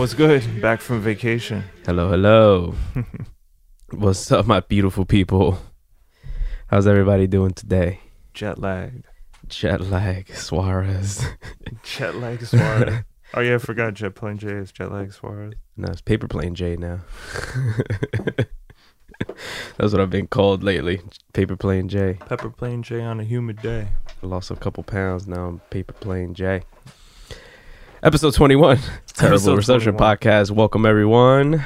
What's good? Back from vacation. Hello, hello. What's up, my beautiful people? How's everybody doing today? Jet lag. Jet lag, Suarez. Jet lag Suarez. oh yeah, I forgot Jet Plane J is Jet lag Suarez. no, it's paper plane J now. That's what I've been called lately. Paper plane J. Pepper Plane J on a humid day. I lost a couple pounds now. I'm paper plane J. Episode 21. Terrible Episode Reception 21. Podcast. Welcome, everyone.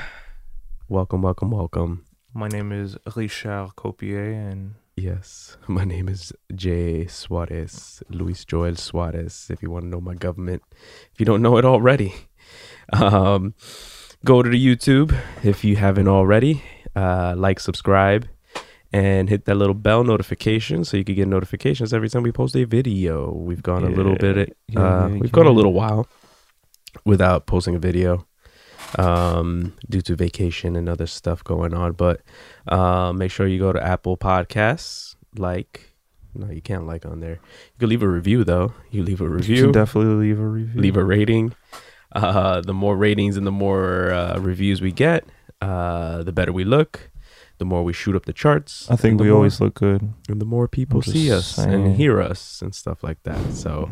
Welcome, welcome, welcome. My name is Richard Copier, and Yes, my name is Jay Suarez, Luis Joel Suarez. If you want to know my government, if you don't know it already, um, go to the YouTube if you haven't already. Uh, like, subscribe, and hit that little bell notification so you can get notifications every time we post a video. We've gone a little bit, uh, we've gone a little while without posting a video um, due to vacation and other stuff going on, but. Uh, make sure you go to Apple Podcasts. Like, no, you can't like on there. You can leave a review though. You leave a you review, can definitely leave a review. leave a rating. Uh, the more ratings and the more uh, reviews we get, uh, the better we look. The more we shoot up the charts. I think we more- always look good. and the more people see us saying. and hear us and stuff like that. So,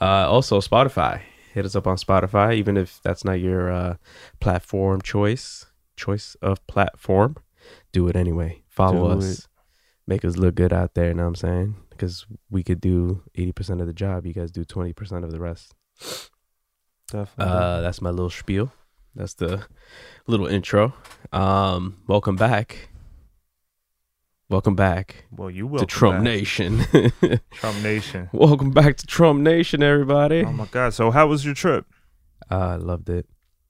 uh, also Spotify, hit us up on Spotify, even if that's not your uh, platform choice, choice of platform. Do it anyway. Follow Do us, make us look good out there. You know what I'm saying? Because we could do 80% of the job. You guys do 20% of the rest. Definitely. Uh, that's my little spiel. That's the little intro. Um, welcome back. Welcome back well, you will to. Trump Nation. Trump Nation. Welcome back to Trump Nation, everybody. Oh my God! So how was your trip? Uh, I loved it.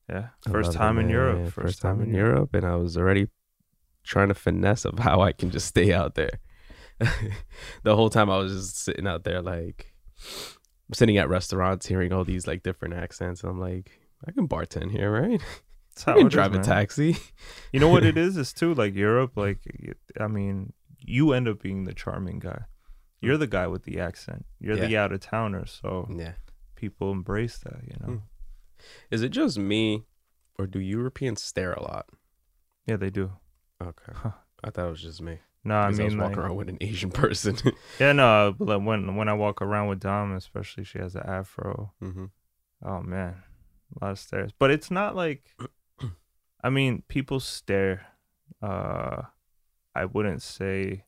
Yeah, first loved it, time in. Europe. Yeah, First, time, in Europe, and I was already trying to finesse of how I can just stay out there. the whole time I was just sitting out there, like sitting at restaurants, hearing all these like different accents. And I'm like, I can bartend here, right? That's I how can it is, drive a man. taxi. You know what it is? Is too like Europe. Like, I mean, you end up being the charming guy. You're the guy with the accent. You're the out of towner. So Yeah. people embrace that. You know. Hmm. Is it just me, or do Europeans stare a lot? Yeah, they do. Okay. Huh. I thought it was just me. No, I 'Cause I, was mean, walking like, around with an Asian person. yeah, no. But when when I walk around with Dom, especially she has an afro. mm-hmm. Oh man, a lot of stares. But it's not like, I mean, people stare. Uh, I wouldn't say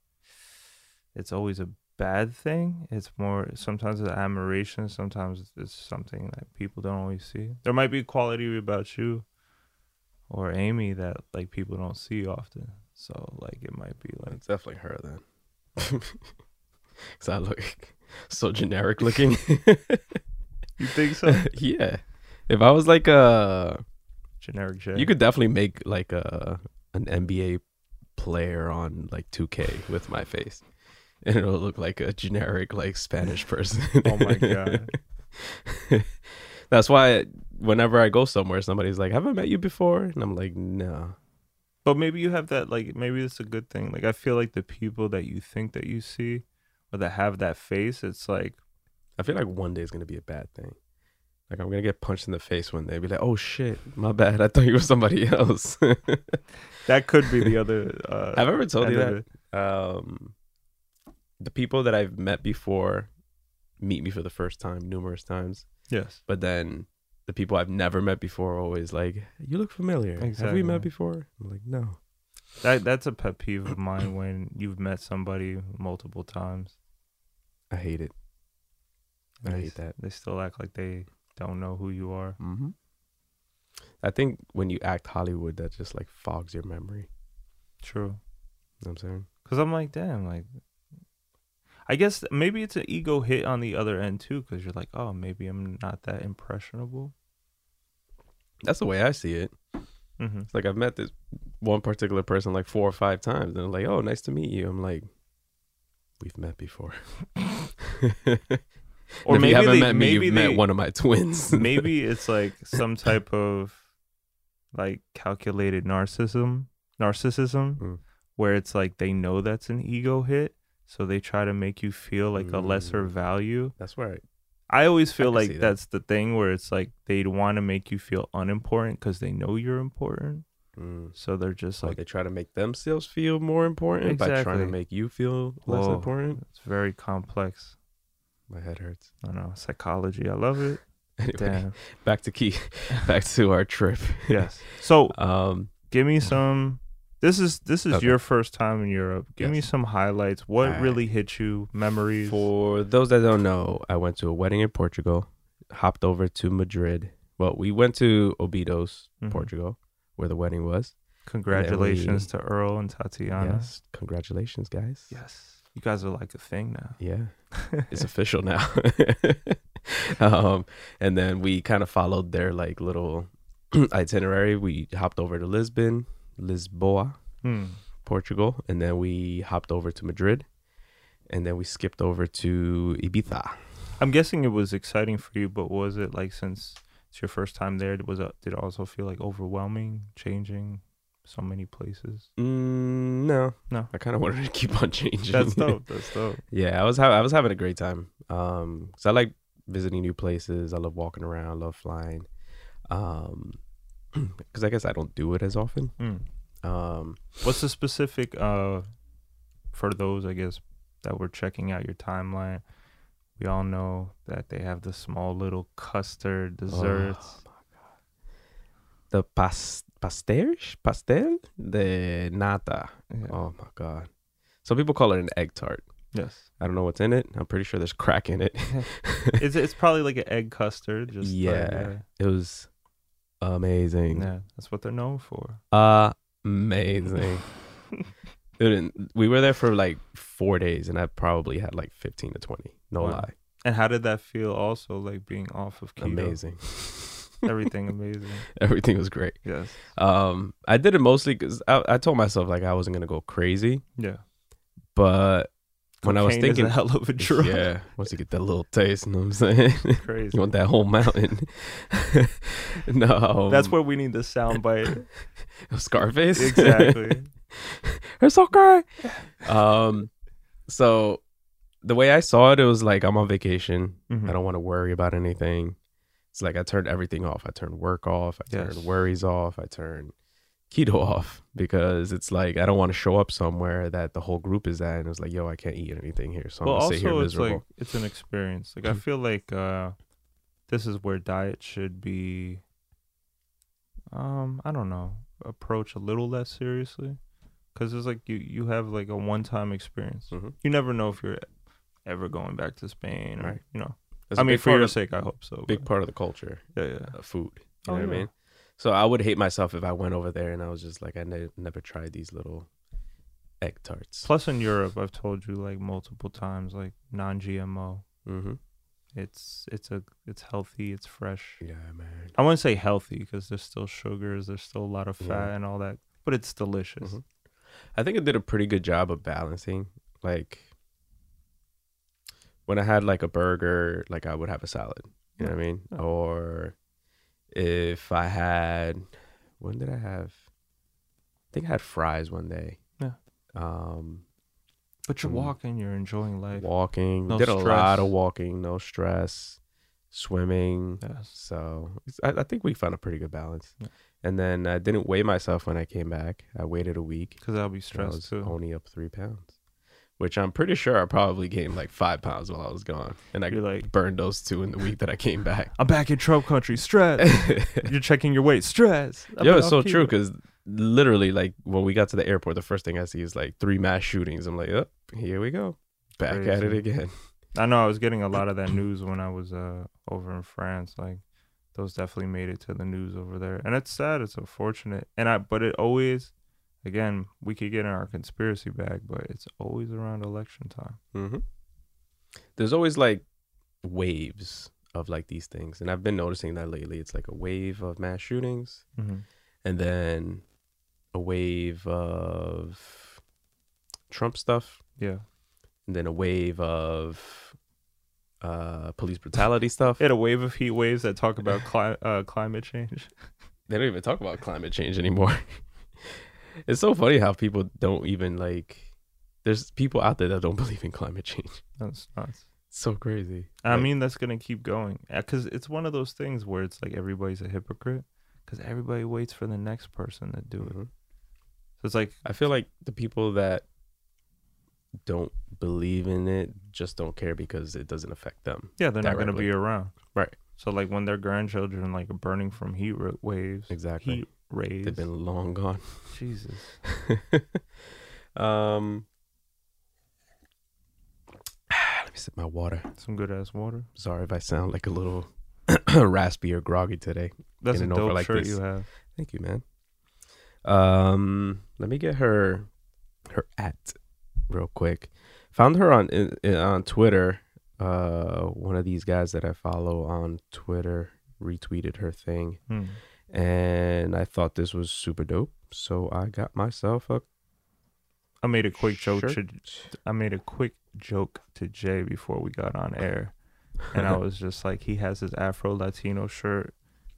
it's always a bad thing. It's more sometimes it's admiration. Sometimes it's something that people don't always see. There might be quality about you or Amy that like people don't see often. So like it might be like It's definitely her then. Cause I look so generic looking. you think so? yeah. If I was like a, Generic J. you could definitely make like a an NBA player on like 2K with my face, and it'll look like a generic like Spanish person. Oh my God. That's why whenever I go somewhere, somebody's like, "Have I met you before?" And I'm like, "No." But maybe you have that like maybe it's a good thing. Like I feel like the people that you think that you see or that have that face, it's like I feel like one day is gonna be a bad thing. Like I'm gonna get punched in the face one day. Be like, "Oh shit, my bad. I thought you were somebody else." that could be the other uh Have I ever told you end that? Um, the people that I've met before meet me for the first time numerous times, Yes. but then the people I've never met before are always like, "You look familiar. Have we met before?" I'm like, "No." That that's a pet peeve of mine when you've met somebody multiple times. I hate it. I they, hate that. They still act like they don't know who you are. Mm-hmm. I think when you act Hollywood, that just like fogs your memory. True. You know what I'm saying? Cuz I'm like, damn, like I guess maybe it's an ego hit on the other end too cuz you're like, "Oh, maybe I'm not that impressionable." That's the way I see it. Mhm. It's like I've met this one particular person like four or five times, and they're like, "Oh, nice to meet you." I'm like, "We've met before." Or if maybe you haven't they- met me, maybe you've they- met one of my twins. maybe it's like some type of like calculated narcissism narcissism Mm. where it's like they know that's an ego hit so they try to make you feel like a lesser Mm. value That's right. I, I always feel see like that. that's the thing where it's like they'd want to make you feel unimportant because they know you're important. Mm. So they're just So like they try to make themselves feel more important by trying to make you feel less Whoa. important. it's very complex. My head hurts. I know psychology. I love it. Anyway, Damn. back to key, back to our trip. yes. So Um, give me some. This is this is Okay. your first time in Europe. Give me some highlights. What Alright. really hit you? Memories. for those that don't know, I went to a wedding in Portugal, hopped over to Madrid. Well, we went to Obidos, Mhm. Portugal, where the wedding was. Congratulations to Earl and Tatiana. Yes, congratulations, guys. Yes. You guys are like a thing now. Yeah, it's official now. um, and then we kind of followed their like little itinerary. We hopped over to Lisbon, Lisboa, Hmm. Portugal, and then we hopped over to Madrid, and then we skipped over to Ibiza. I'm guessing it was exciting for you, but was it like since it's your first time there? Was it did it also feel like overwhelming, changing so many places? Mm, no, No. I kind of wanted to keep on changing. That's dope. That's dope. yeah, I was ha- I was having a great time. Um, cause I like visiting new places. I love walking around. Love flying. Um, because I guess I don't do it as often. Hmm. Um, What's the specific uh for those I guess that were checking out your timeline? We all know that they have the small little custard desserts. The pas pastéis pastel de nata. Yeah. Oh my god. Some people call it an egg tart. Yes. I don't know what's in it. I'm pretty sure there's crack in it. it's it's probably like an egg custard. Just like, Yeah. It was uh, amazing. yeah. That's what they're known for. Amazing. Dude, we were there for like four days, and I probably had like 15 to 20. No Wow. lie. And how did that feel? Also, like being off of keto. Amazing. Everything amazing. Everything was great. Yes. Um, I did it mostly because I, I told myself like I wasn't gonna go crazy, Yeah. but when I was Cocaine is thinking, a hell of a drug. yeah, once you get that little taste, you know what I'm saying? Crazy. you want that whole mountain? no, That's where we need the sound bite. Scarface. exactly. it's okay. Um, so the way I saw it, it was like I'm on vacation. Mhm. I don't want to worry about anything. It's like I turned everything off. I turned work off. I turned Yes. worries off. I turned keto off because it's like I don't want to show up somewhere that the whole group is at and it's like, yo, I can't eat anything here, so I'm gonna sit here also it's miserable. like it's an experience. Like I feel like uh, this is where diet should be. Um, I don't know, approach a little less seriously, because it's like you you have like a one time experience. Mhm. You never know if you're ever going back to Spain or Right. you know. It's I a mean, for your of, sake, I hope so. big but- part of the culture, yeah, yeah. uh, food. You Oh, know what I mean? So I would hate myself if I went over there and I was just like, I ne- never tried these little egg tarts. Plus, in Europe, I've told you like multiple times, like non-GMO. Mm-hmm. It's it's a it's healthy. It's fresh. Yeah, man. I wouldn't say healthy because there's still sugars, there's still a lot of fat Yeah. and all that, but it's delicious. Mhm. I think it did a pretty good job of balancing. Like when I had like a burger, like I would have a salad. You know what I mean? Yeah. Or if I had, when did I have? I think I had fries one day. Yeah. Um, But you're walking, you're enjoying life. walking. no did a lot stress. of walking. No stress. Swimming. Yes. So I, I think we found a pretty good balance. Yeah. And then I didn't weigh myself when I came back. I waited a week. Because I'll be I stressed was too. only up three pounds, which I'm pretty sure I probably gained like five pounds while I was gone, and I You're like, burned those two in the week that I came back. I'm back in Trump country. Stress. you're checking your weight. Stress. I've Yo, it's so true because literally, like when we got to the airport, the first thing I see is like three mass shootings. I'm like, oh, here we go, back at it again. I know I was getting a lot of that news when I was uh over in France. Like those definitely made it to the news over there, and it's sad. It's unfortunate, and I but it always, again, we could get in our conspiracy bag, but it's always around election time. hmm There's always like waves of like these things, and I've been noticing that lately. It's like a wave of mass shootings, Mm-hmm. and then a wave of Trump stuff, Yeah, and then a wave of uh police brutality stuff. Had a wave of heat waves that talk about cli- uh, climate change. They don't even talk about climate change anymore. it's so funny how people don't even like there's people out there that don't believe in climate change. That's nuts. so crazy. I Like, mean, that's gonna keep going because it's one of those things where it's like everybody's a hypocrite because everybody waits for the next person to do it. mhm. So it's like, I feel like the people that don't believe in it just don't care because it doesn't affect them. yeah, they're not gonna be around. Right. So like when their grandchildren like are burning from heat waves, Exactly. heat rays. They've been long gone. Jesus. um, let me sip my water. Some good ass water. Sorry if I sound like a little raspy or groggy today. That's a Getting dope like shirt this. you have. Thank you, man. Um, let me get her her at real quick. Found her on in, in- on Twitter. Uh, one of these guys that I follow on Twitter retweeted her thing, Hmm. And I thought this was super dope. So I got myself a I made a quick joke. To, I made a quick joke to Jay before we got on air, and I was just like, he has his Afro Latino shirt,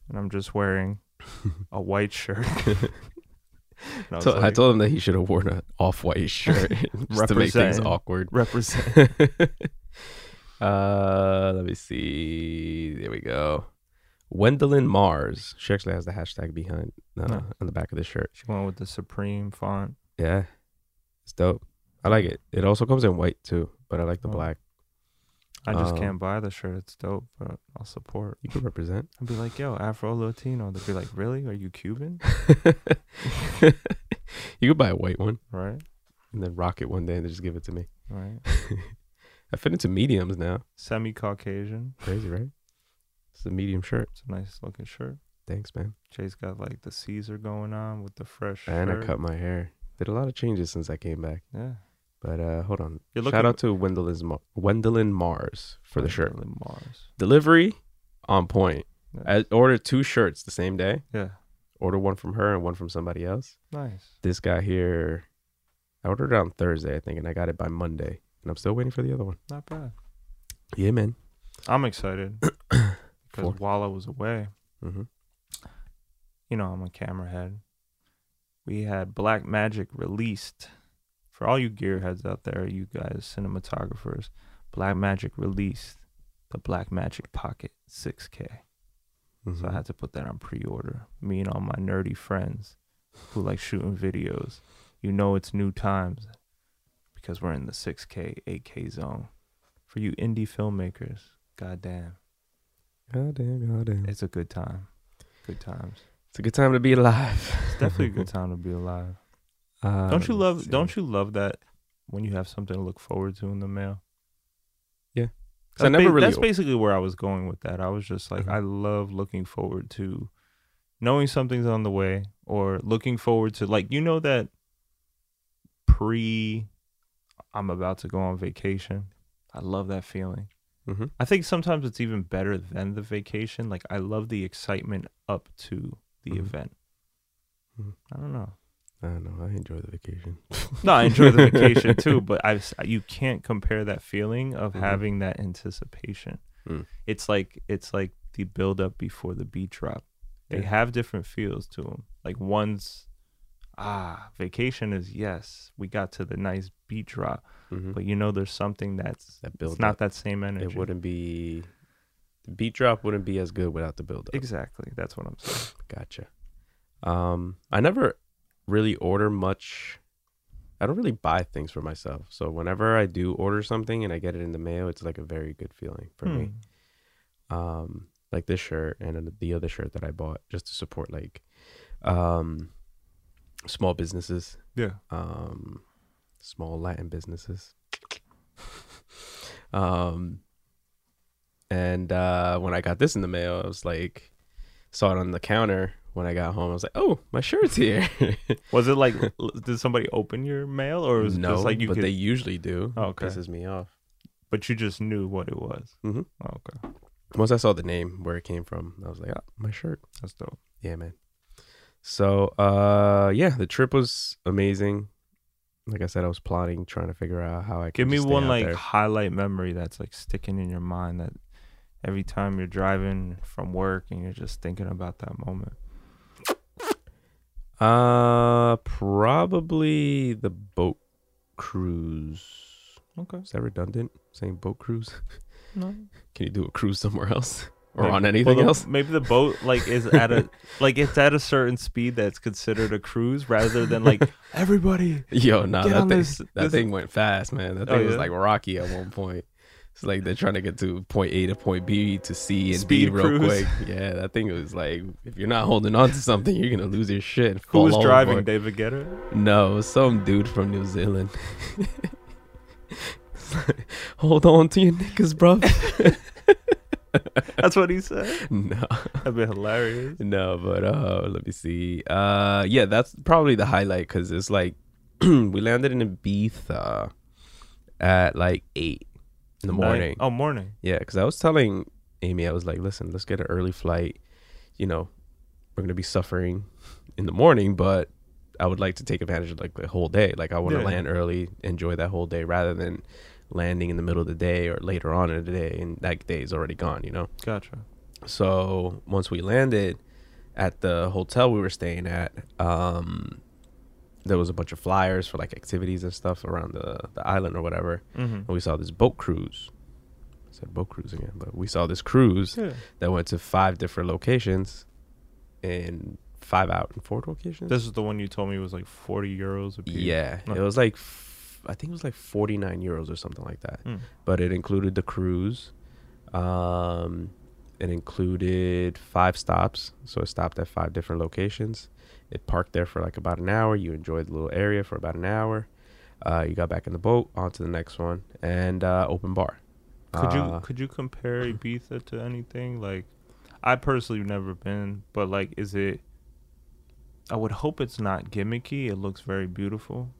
and I'm just wearing a white shirt. I So I told him that he should have worn an off-white shirt just to make things awkward. represent. uh, let me see. There we go. Wendelin Mars. She actually has the hashtag behind uh, Nice. on the back of the shirt. She went with the Supreme font. Yeah, it's dope. I like it. It also comes in white too, but I like the Oh. black. I just Um, can't buy the shirt. It's dope, but I'll support. You can represent. I'd be like, yo, Afro Latino. They'd be like, really? Are you Cuban? you could buy a white one Right? and then rock it one day and just give it to me. Right. I fit into mediums now. Semi Caucasian. Crazy, right? It's a medium shirt. It's a nice looking shirt. Thanks, man. Jay's got like the Caesar going on with the fresh. And I cut my hair. Did a lot of changes since I came back. Yeah. But uh hold on. You're Shout out to Wendelin Mar- Wendelin Mars for the shirt. Mars. Delivery on point. Yeah. I ordered two shirts the same day. yeah. Ordered one from her and one from somebody else. Nice. This guy here, I ordered it on Thursday, I think, and I got it by Monday. And I'm still waiting for the other one. Not bad. Yeah, man. I'm excited because while I was away, hmm you know, I'm a camera head. We had Blackmagic released. For all you gearheads out there, you guys, cinematographers, Blackmagic released the Blackmagic Pocket 6K. So Mm-hmm. I had to put that on pre-order. Me and all my nerdy friends who like shooting videos, you know it's new times because we're in the 6K, 8K zone. For you indie filmmakers, goddamn, God damn, god damn. it's a good time. Good times. It's a good time to be alive. It's definitely a good time to be alive. Uh, Don't you love? Don't you love that when you have something to look forward to in the mail? Yeah. 'Cause I That's, never ba- really that's basically where I was going with that. I was just like, Mhm. I love looking forward to knowing something's on the way, or looking forward to like you know that pre, I'm about to go on vacation. I love that feeling. Mhm. I think sometimes it's even better than the vacation. Like I love the excitement up to the Mhm. event. Mhm. I don't know. I don't know. I enjoy the vacation. No, I enjoy the vacation too, but I you can't compare that feeling of Mhm. having that anticipation. Mm. It's like it's like the build up before the beat drop. They Yeah. have different feels to them. Like one's ah, vacation is yes, we got to the nice beat drop, Mhm. but you know there's something that's That it's build not up. that same energy. It wouldn't be. The beat drop wouldn't be as good without the build up. exactly. That's what I'm saying. Gotcha. Um, I never really order much. I don't really buy things for myself. So whenever I do order something and I get it in the mail, it's like a very good feeling for me. Hmm. Um, like this shirt and the other shirt that I bought just to support like, um, small businesses, Yeah. um, small Latin businesses. um, and uh, when I got this in the mail, I was like, saw it on the counter when I got home. I was like, oh, my shirt's here. Was it like did somebody open your mail or was it no, just like you but could they usually do. Oh, It okay. pisses me off. but you just knew what it was. Mm-hmm. Oh, okay. Once I saw the name where it came from, I was like, oh, my shirt. That's dope. Yeah, man. So, uh, yeah, the trip was amazing. Like I said, I was plotting, trying to figure out how I could Give me one like there. highlight memory that's like sticking in your mind that every time you're driving from work and you're just thinking about that moment. Uh, probably the boat cruise Okay. Is that redundant? Saying boat cruise? No. Can you do a cruise somewhere else or Maybe- on anything well, the- else? Maybe the boat like is at a like it's at a certain speed that's considered a cruise rather than like everybody. Yo, nah, that thing, this- that this- thing went fast, man. That Oh, thing was like Rocky at one point. It's like they're trying to get to point A to point B to C and Speed D real cruise. quick. Yeah, that thing was like, if you're not holding on to something, you're gonna lose your shit. Who was driving? overboard. David Guetta. No, some dude from New Zealand. Hold on to your knickers, bro. That's what he said. no, That'd be hilarious. no, but uh, let me see. Uh, yeah, that's probably the highlight because it's like we landed in Ibiza at like eight in the morning. Oh, morning. Yeah, because I was telling Amy, I was like, listen, let's get an early flight. You know, we're gonna be suffering in the morning, but I would like to take advantage of like the whole day. Like I want to Yeah. land early, enjoy that whole day, rather than landing in the middle of the day or later on in the day, and that day is already gone. You know. Gotcha. So once we landed at the hotel we were staying at, um, there was a bunch of flyers for like activities and stuff around the the island or whatever Mm-hmm. and we saw this boat cruise. I said boat cruise again, but we saw this cruise Yeah. that went to five different locations in five out and four locations. This is the one you told me was like forty euros a piece. yeah, No. it was like I think it was like forty nine euros or something like that. Mm. But it included the cruise. Um, it included five stops, so it stopped at five different locations. It parked there for like about an hour. You enjoyed the little area for about an hour. Uh, you got back in the boat, on to the next one, and uh, open bar. Could you Uh, could you compare Ibiza to anything? Like, I personally have never been, but like, is it? I would hope it's not gimmicky. It looks very beautiful,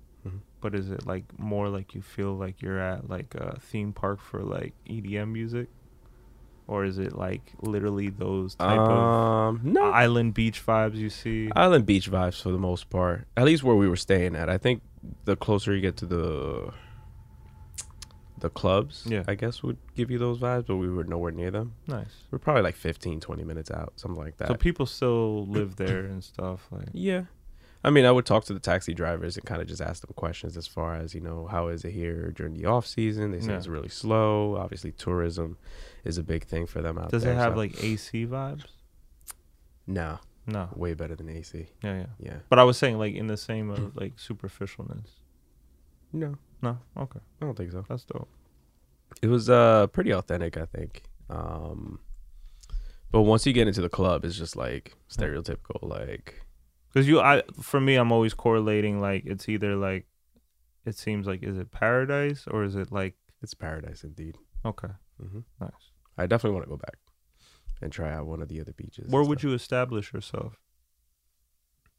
But is it like more like you feel like you're at like a theme park for like EDM music, or is it like literally those type of um, no island beach vibes you see? island beach vibes for the most part. At least where we were staying at. I think the closer you get to the the clubs, Yeah. I guess would give you those vibes, but we were nowhere near them. nice. We're probably like 15, 20 minutes out, something like that. So people still live there and stuff. Like, yeah. I mean, I would talk to the taxi drivers and kind of just ask them questions as far as, you know, how is it here during the off season? They say Yeah. it's really slow. Obviously, tourism is a big thing for them out does there. Does it have so- like AC vibes? No, No. way better than AC. Yeah, yeah. Yeah. But I was saying like in the same of like superficialness. No, No, okay, I don't think so. that's dope. It was uh pretty authentic, I think. Um but once you get into the club, it's just like stereotypical, like Because you, I for me, I'm always correlating like it's either like, it seems like is it paradise or is it like it's paradise indeed. okay, mm-hmm. nice. I definitely want to go back and try out one of the other beaches. Where would stuff. you establish yourself?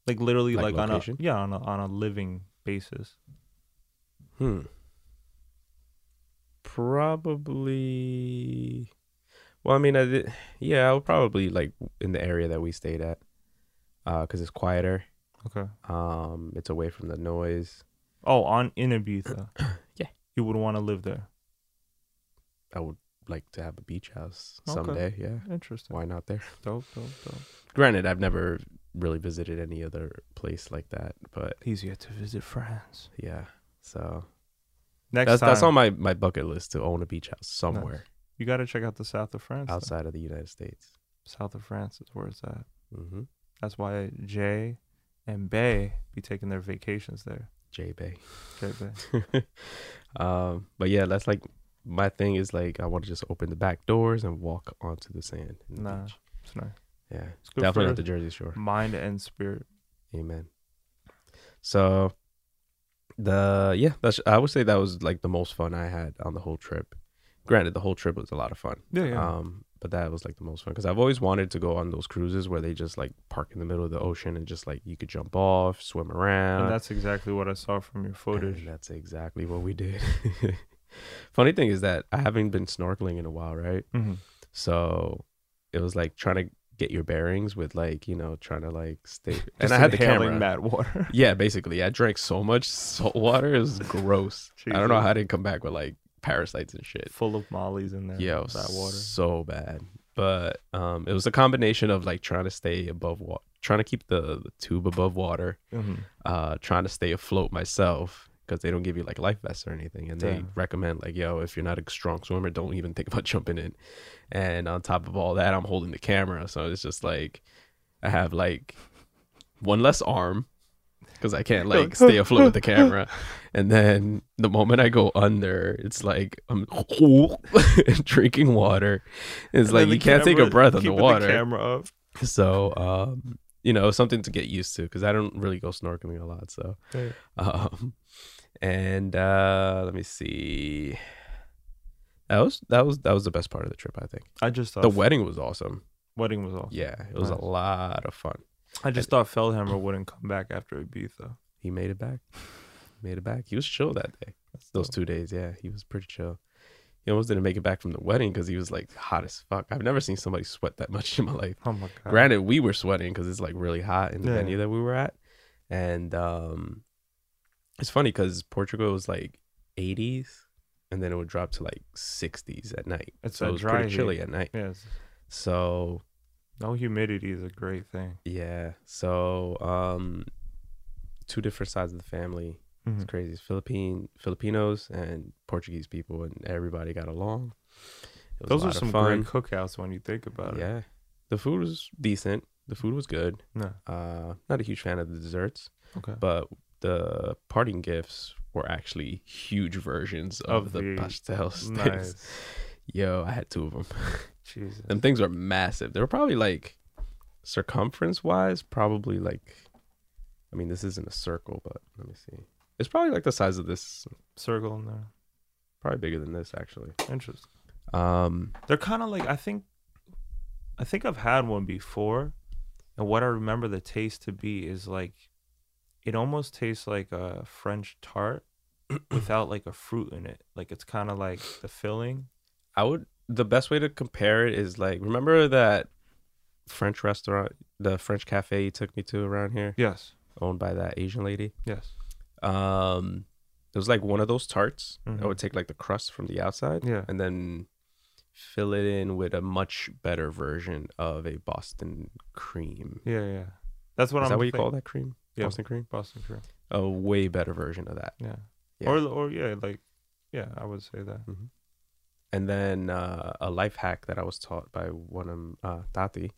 Like literally, Like like, on a yeah on a on a living basis. Hmm. Probably. Well, I mean, I did, yeah, I would probably like in the area that we stayed at, uh, because it's quieter. Okay. Um, it's away from the noise. Oh, on in Ibiza. Yeah. You would want to live there. I would like to have a beach house Okay. someday. Yeah, Interesting. why not there? Dope, dope, dope. Granted, I've never really visited any other place like that, but Easier to visit France. yeah. So Next that's time, that's on my my bucket list to own a beach house somewhere you got to check out the south of France. though. outside of the United States. South of France is where it's at. Mm-hmm. That's why Jay and Bay be taking their vacations there. J Bay. Jay Bay. um, but yeah, that's like my thing is like I want to just open the back doors and walk onto the sand. the Nah. beach. It's nice. Yeah, It's good definitely not the Jersey Shore. mind and spirit. Amen. So the yeah, that's I would say that was like the most fun I had on the whole trip. Granted, the whole trip was a lot of fun. Yeah, yeah. Um, but that was like the most fun because I've always wanted to go on those cruises where they just like park in the middle of the ocean and just like you could jump off, swim around. and that's exactly what I saw from your footage. And that's exactly what we did. Funny thing is that I haven't been snorkeling in a while, right? hmm So it was like trying to get your bearings with like you know trying to like stay. and I had the camera. that water. Yeah, basically, I drank so much salt water. It was gross. I don't know how I didn't come back with like parasites and shit. Full of mollies in there. Yeah, that water. so bad. But um, it was a combination of like trying to stay above water, trying to keep the, the tube above water, hmm uh, trying to stay afloat myself because they don't give you like life vests or anything, and they recommend like, yo, if you're not a strong swimmer, don't even think about jumping in. And on top of all that, I'm holding the camera, so it's just like I have like one less arm because I can't like stay afloat with the camera. And then the moment I go under, it's like I'm drinking water. It's And like you can't take a breath keeping underwater. The camera up. So, um, you know, something to get used to because I don't really go snorkeling a lot. So, Yeah. um, and uh, let me see. That was that was that was the best part of the trip. I think I just thought the wedding was awesome. wedding was awesome. Yeah, it was Nice. a lot of fun. I just thought Feldhammer wouldn't come back after Ibiza. He made it back. Made it back. He was chill that day. Those two days, yeah, he was pretty chill. He almost didn't make it back from the wedding because he was like hot as fuck. I've never seen somebody sweat that much in my life. Oh my god. Granted, we were sweating because it's like really hot in the Yeah. venue that we were at, and um, it's funny because Portugal was like 80s, and then it would drop to like 60s at night. It's so it was dry pretty heat. chilly at night. Yes. So No humidity is a great thing. yeah, so um, two different sides of the family. It's Mhm. crazy. It's Philippine Filipinos and Portuguese people, and everybody got along. It was a Those are some fun. great cookouts when you think about it. Yeah, the food was decent. The food was good. No. Uh, not a huge fan of the desserts. Okay. but the parting gifts were actually huge versions of, Of the, the- pastels. Nice. Yo, I had two of them. Jesus. Them things are massive. They're probably like circumference wise, probably like. I mean, this isn't a circle, but let me see. It's probably like the size of this. Circle in there. Probably bigger than this, actually. Interesting. Um, They're kind of like I think. I think I've had one before, and what I remember the taste to be is like, it almost tastes like a French tart without like a fruit in it. Like it's kind of like the filling. I would. The best way to compare it is like remember that French restaurant, the French cafe you took me to around here, Yes. owned by that Asian lady. Yes. Um, it was like one of those tarts. I Mhm. would take like the crust from the outside, Yeah. and then fill it in with a much better version of a Boston cream. Yeah. Yeah. That's what Is I'm. that what you think- call that cream? Yeah. Boston cream. Boston cream. A way better version of that. Yeah. Yeah. Or or yeah, like yeah, I would say that. And then uh, a life hack that I was taught by one of uh, Tati,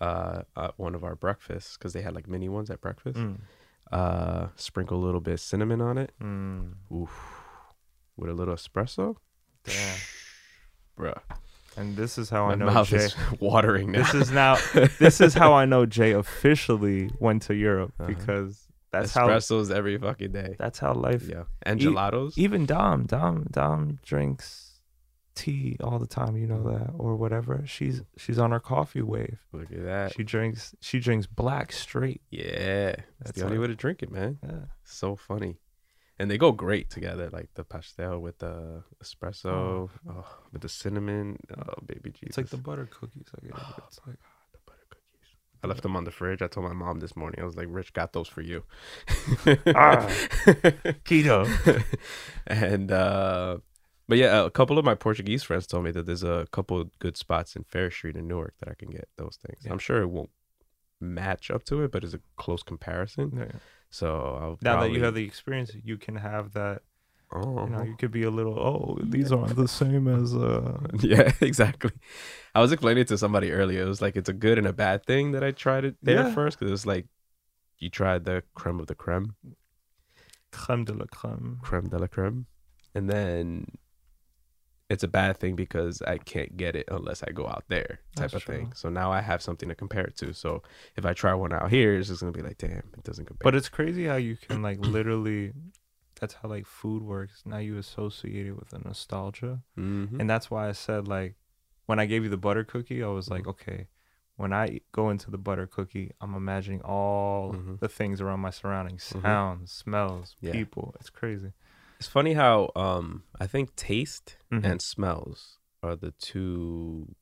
uh, at one of our breakfasts, because they had like mini ones at breakfast. Mm. Uh, sprinkle a little bit of cinnamon on it. Mm. Oof. With a little espresso. Damn. Bruh. And this is how My I know mouth Jay. is watering now. This is now. this is how I know Jay officially went to Europe Uh-huh. because that's how espressos every fucking day. that's how life. Yeah, and E- gelatos. Even Dom, Dom, Dom drinks tea all the time. You know that or whatever. She's she's on her coffee wave. Look at that. She drinks she drinks black straight. yeah, that's That's the only how- way to drink it, man. Yeah. So funny, and they go great together. Like the pastel with the espresso, oh, with the cinnamon. Oh, baby Jesus! It's like the butter cookies. I guess. It's like the butter cookies. I left them on the fridge. I told my mom this morning. I was like, "Rich got those for you." Ah. keto. and uh but yeah a couple of my portuguese friends told me that there's a couple of good spots in Ferry Street in newark that i can get those things Yeah. i'm sure it won't match up to it but it's a close comparison Yeah. so i'll Now that you have the experience, you can have that. oh You know, you could be a little. Oh, these aren't the same as. uh yeah exactly i was explaining to somebody earlier it was like it's a good and a bad thing that i tried it there Yeah. first because it was like you tried the creme of the creme Creme de la creme. creme de la creme and then it's a bad thing because I can't get it unless I go out there type That's of thing. So now I have something to compare it to. So if I try one out here, it's just gonna be like, damn, it doesn't compare. But it's crazy how you can like literally. That's how like food works. Now you associate it with a nostalgia, Mhm. and that's why I said like, when I gave you the butter cookie, I was like, Mm-hmm. okay, when I go into the butter cookie, I'm imagining all Mhm. the things around my surroundings, Mhm. sounds, smells, Yeah. people. It's crazy. It's funny how um I think taste Mhm. and smells are the two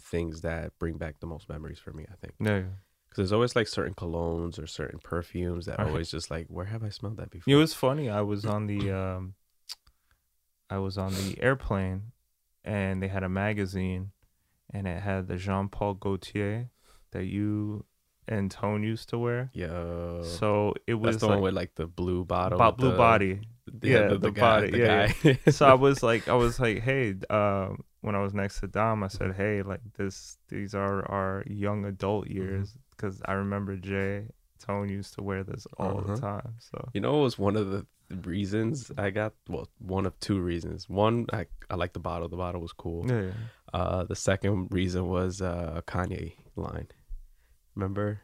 things that bring back the most memories for me. I think Yeah. because there's always like certain colognes or certain perfumes that Right. always just like, where have I smelled that before? It was funny. I was on the um I was on the airplane and they had a magazine and it had the Jean Paul Gaultier that you and Tone used to wear. Yeah. So it was That's the like one with like the blue bottle. about blue the- body. Yeah, the, the guy, body, the yeah, guy. so I was like, I was like, hey, um, when I was next to Dom, I said, hey, like this, these are our young adult Mm-hmm. years, because I remember Jay Tone used to wear this all Uh-huh. the time. So You know, it was one of the reasons I got. Well, one of two reasons. One, I I like the bottle. The bottle was cool. yeah, yeah. Uh, the second reason was uh, Kanye line. Remember,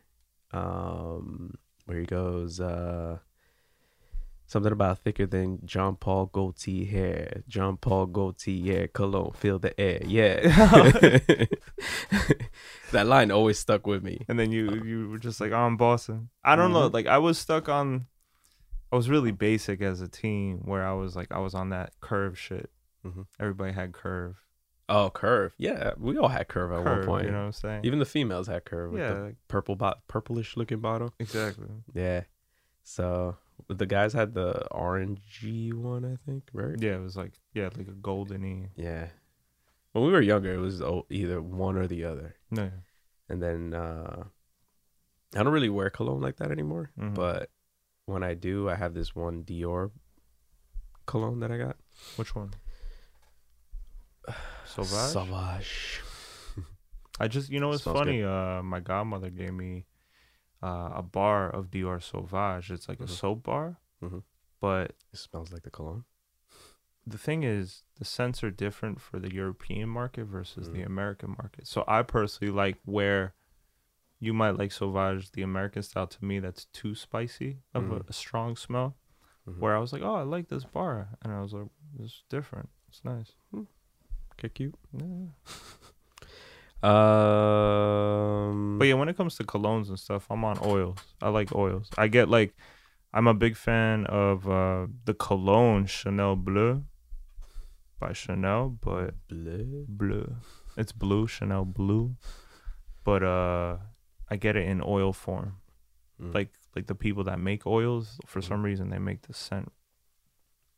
um, where he goes, uh, something about thicker than John Paul goatee hair. John Paul goatee, yeah, cologne, feel the air, yeah. that line always stuck with me. and then you you were just like, oh, I'm Boston. I don't know, Mhm. like I was stuck on. I was really basic as a teen, where I was like, I was on that curve shit. Mhm. Everybody had curve, Oh, curve, yeah, we all had curve at curve. one point. You know what I'm saying? Even the females had curve. With yeah, the like, purple bot, purplish looking bottle. exactly. Yeah. So the guys had the orangey one, I think, right? Yeah, it was like yeah, like a goldeny. Yeah. When we were younger, it was either one or the other. No, And then uh I don't really wear cologne like that anymore, Mhm. but when I do, I have this one Dior cologne that I got. which one? Sauvage. Sauvage. I just, you know, it's funny. Uh, my godmother gave me uh, a bar of Dior Sauvage. It's like Mhm. a soap bar, Mhm. but It smells like the cologne. the thing is, the scents are different for the European market versus the Mm. American market. So I personally like where you might like Sauvage, the American style. To me, that's too spicy of a, Mm. a strong smell. Mhm. Where I was like, oh, I like this bar, and I was like, it's different. It's nice. Okay, cute. Yeah. Um But yeah, when it comes to colognes and stuff, I'm on oils. I like oils. I get like, I'm a big fan of uh, the cologne Chanel Bleu by Chanel, but Bleh. bleu, it's blue Chanel Blue, but uh, I get it in oil form. Mm. Like like the people that make oils, for Mhm. some reason they make the scent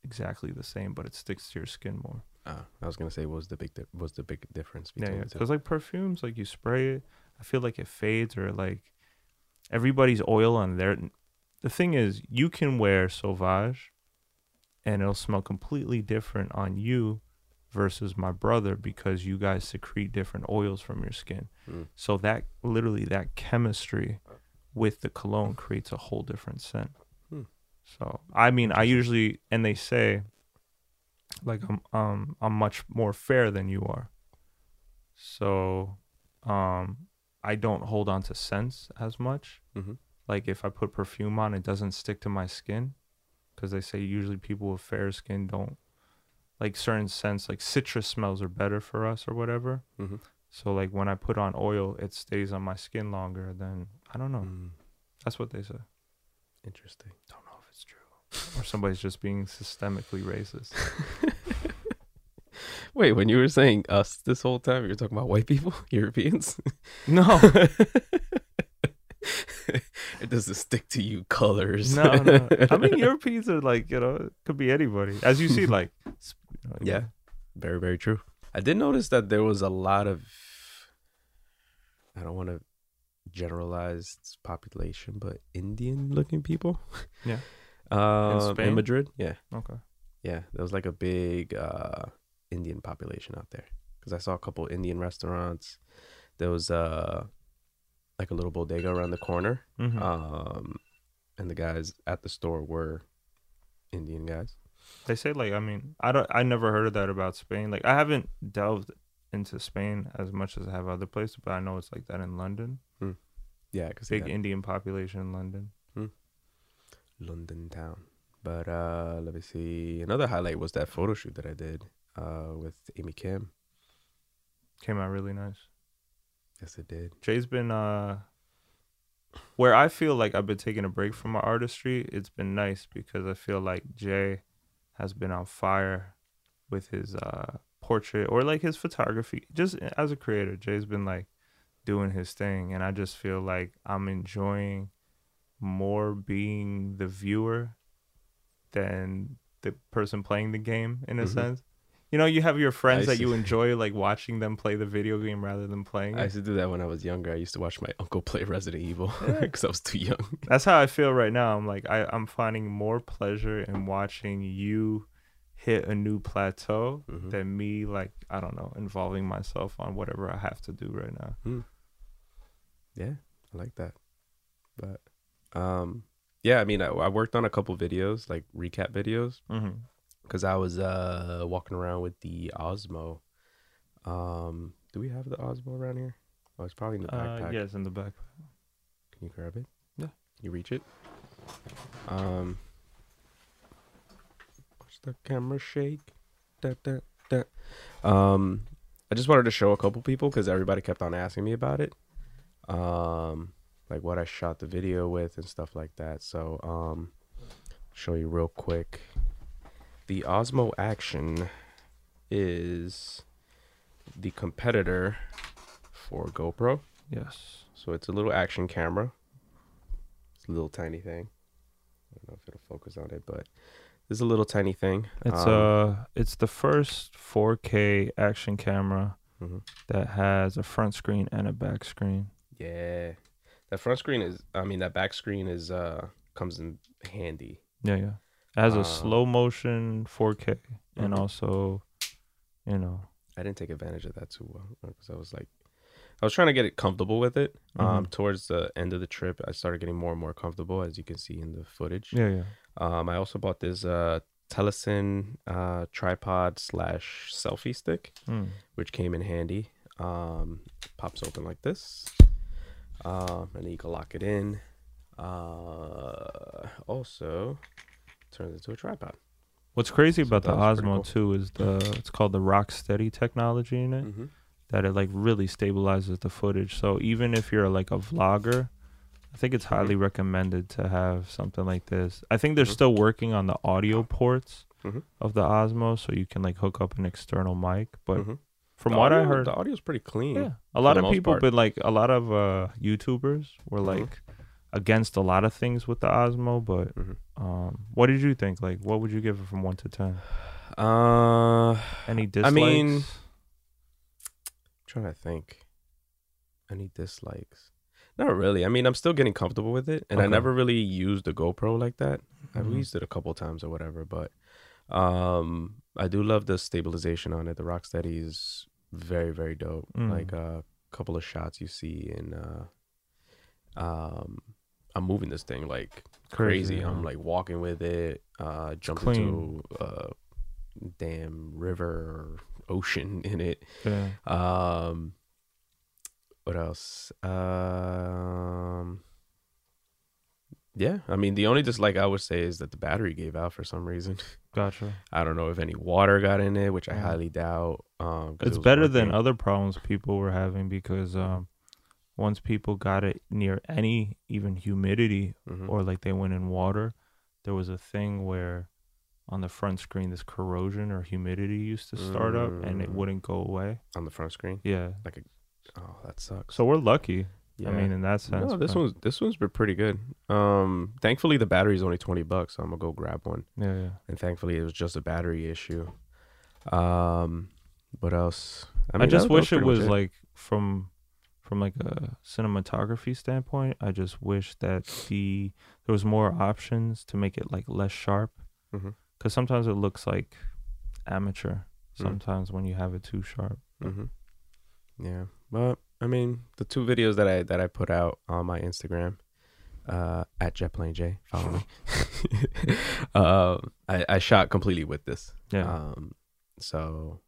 exactly the same, but it sticks to your skin more. Ah, I was gonna say, what was the big di- what's the big difference Yeah, between yeah. two? Because like perfumes, like you spray it, I feel like it fades or like everybody's oil on their. The thing is, you can wear Sauvage, and it'll smell completely different on you, versus my brother because you guys secrete different oils from your skin. Mm. So that literally that chemistry with the cologne creates a whole different scent. So I mean, I usually and they say like I'm um I'm much more fair than you are. So um I don't hold on to scents as much. Mhm. Like if I put perfume on, it doesn't stick to my skin because they say usually people with fair skin don't like certain scents like citrus smells are better for us or whatever. Mhm. So like when I put on oil, it stays on my skin longer than I don't know. Mm, That's what they say. interesting. Don't know if it's true. Or somebody's just being systemically racist. Wait, when you were saying us this whole time, you're talking about white people, Europeans. No. it doesn't stick to you colors. no, no. I mean Europeans are like, you know, could be anybody. As you see, like s- Yeah. very, very true. I did notice that there was a lot of. I don't want to generalize population, but Indian-looking people. Yeah. Um, in, Spain? Madrid, yeah, Okay. yeah, there was like a big uh, Indian population out there because I saw a couple Indian restaurants. There was uh, like a little bodega around the corner, Mhm. um, and the guys at the store were Indian guys. They say like I mean I don't I never heard of that about Spain. Like I haven't delved into Spain as much as I have other places, but I know it's like that in London. Yeah, because Big Indian population in London. London town. But uh, let me see. Another highlight was that photo shoot that I did uh, with Amy Kim. Came out really nice. Yes, it did. Jay's been uh where I feel like I've been taking a break from my artistry, it's been nice because I feel like Jay has been on fire with his uh portrait or like his photography. Just as a creator, Jay's been like doing his thing and I just feel like I'm enjoying more being the viewer than the person playing the game in a Mhm. sense. You know, you have your friends that you enjoy like watching them play the video game rather than playing I used to do that when I was younger. I used to watch my uncle play Resident Evil because I was too young. That's how I feel right now. I'm like I, I'm finding more pleasure in watching you hit a new plateau Mhm. than me like I don't know involving myself on whatever I have to do right now. Yeah, I like that. But um, yeah, I mean, I, I worked on a couple videos, like recap videos, Mm-hmm. because I was uh walking around with the Osmo. Um, do we have the Osmo around here? Oh, it's probably in the Uh, backpack. yes, in the back. Can you grab it? Yeah. Can you reach it? Um, watch the camera shake. Da, da, da. Um, I just wanted to show a couple people because everybody kept on asking me about it. Um, like what I shot the video with and stuff like that. So, um, show you real quick. The Osmo Action is the competitor for GoPro. Yes. So it's a little action camera. It's a little tiny thing. I don't know if it'll focus on it, but it's a little tiny thing. It's Um, uh it's the first 4K action camera mhm. that has a front screen and a back screen. yeah. That front screen is I mean that back screen is uh comes in handy. Yeah, yeah. Uh, a slow motion 4K and Mhm. also, you know, I didn't take advantage of that too well because I was like I was trying to get it comfortable with it. Um Mhm. towards the end of the trip I started getting more and more comfortable as you can see in the footage. yeah, yeah. Um, I also bought this uh, Telesin uh, tripod slash selfie stick, Mm. which came in handy. Um, pops open like this, um, and then you can lock it in. Uh, also, turns into a tripod. What's crazy So about the that was pretty Osmo cool. too is the it's called the rock steady technology in it Mm-hmm. that it like really stabilizes the footage. So even if you're like a vlogger, I think it's Mm-hmm. highly recommended to have something like this. I think they're Mhm. still working on the audio ports Mhm. of the Osmo, so you can like hook up an external mic. But Mhm. From The what I heard, the audio's pretty clean. yeah, a lot of people part. been like a lot of uh YouTubers were Mhm. like against a lot of things with the Osmo. But Mhm. um, what did you think? Like, what would you give it from one to ten? Uh, Any dislikes? I mean, trying to think. Any dislikes? Not really. I mean, I'm still getting comfortable with it, and I never really used the GoPro like that. I've Mhm. used it a couple times or whatever, but um, I do love the stabilization on it. The Rocksteady is very, very dope. Mm. Like a couple of shots you see in, uh, um, I'm moving this thing like crazy. Crazy, I'm like walking with it, uh, jump clean. into a damn river or ocean in it. yeah. Um, what else? Um, yeah, I mean, the only dislike I would say is that the battery gave out for some reason. Gotcha. I don't know if any water got in it, which I Mm. highly doubt. Um, It's was better than other problems people were having because um, once people got it near any even humidity Mhm. or like they went in water, there was a thing where on the front screen this corrosion or humidity used to start up and it Mm. wouldn't go away. on the front screen. Yeah. Like oh, that sucks. So we're lucky. yeah. I mean, in that sense. no, this but- one's this one's been pretty good. Um, thankfully the battery's only twenty bucks, so I'm gonna go grab one. Yeah, yeah. and thankfully it was just a battery issue. Um, what else? I, mean, just that- that wish it was like from from like a cinematography standpoint. I just wish that the there was more options to make it like less sharp. Because sometimes it looks like amateur. Mm. Sometimes when you have it too sharp. hmm Yeah, but I mean, the two videos that I that I put out on my Instagram, uh, at Jetplane J, follow me. um, I I shot completely with this. Yeah. Um, so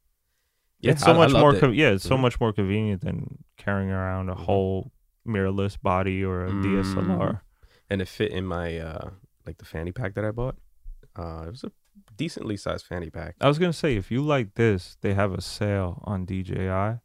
yeah, it's so I- I much more. loved it. Yeah, it's so much more convenient than carrying around a Mhm. whole mirrorless body or a Mhm. DSLR. and it fit in my uh like the fanny pack that I bought. Uh, it was a decently sized fanny pack. I was gonna say if you like this, they have a sale on DJI.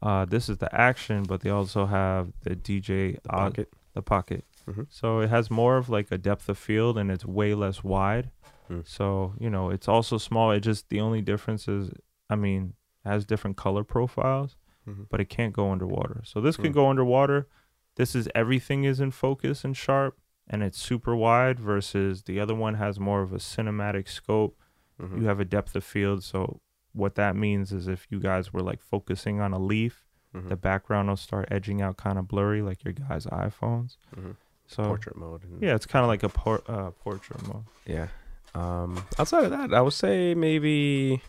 Uh, this is the action, but they also have the DJ The uh, pocket. the pocket. Mhm. So it has more of like a depth of field and it's way less wide. Mm. So, you know, it's also small. It just the only difference is I mean, has different color profiles, Mhm. but it can't go underwater. So this can Mm. go underwater. This is everything is in focus and sharp and it's super wide versus the other one has more of a cinematic scope. Mhm. You have a depth of field, so what that means is if you guys were like focusing on a leaf, Mhm. the background will start edging out kind of blurry, like your guys' iPhones. Mhm. So portrait mode. And, yeah, it's kind of like a por- uh, portrait mode. Yeah. Um, outside of that, I would say maybe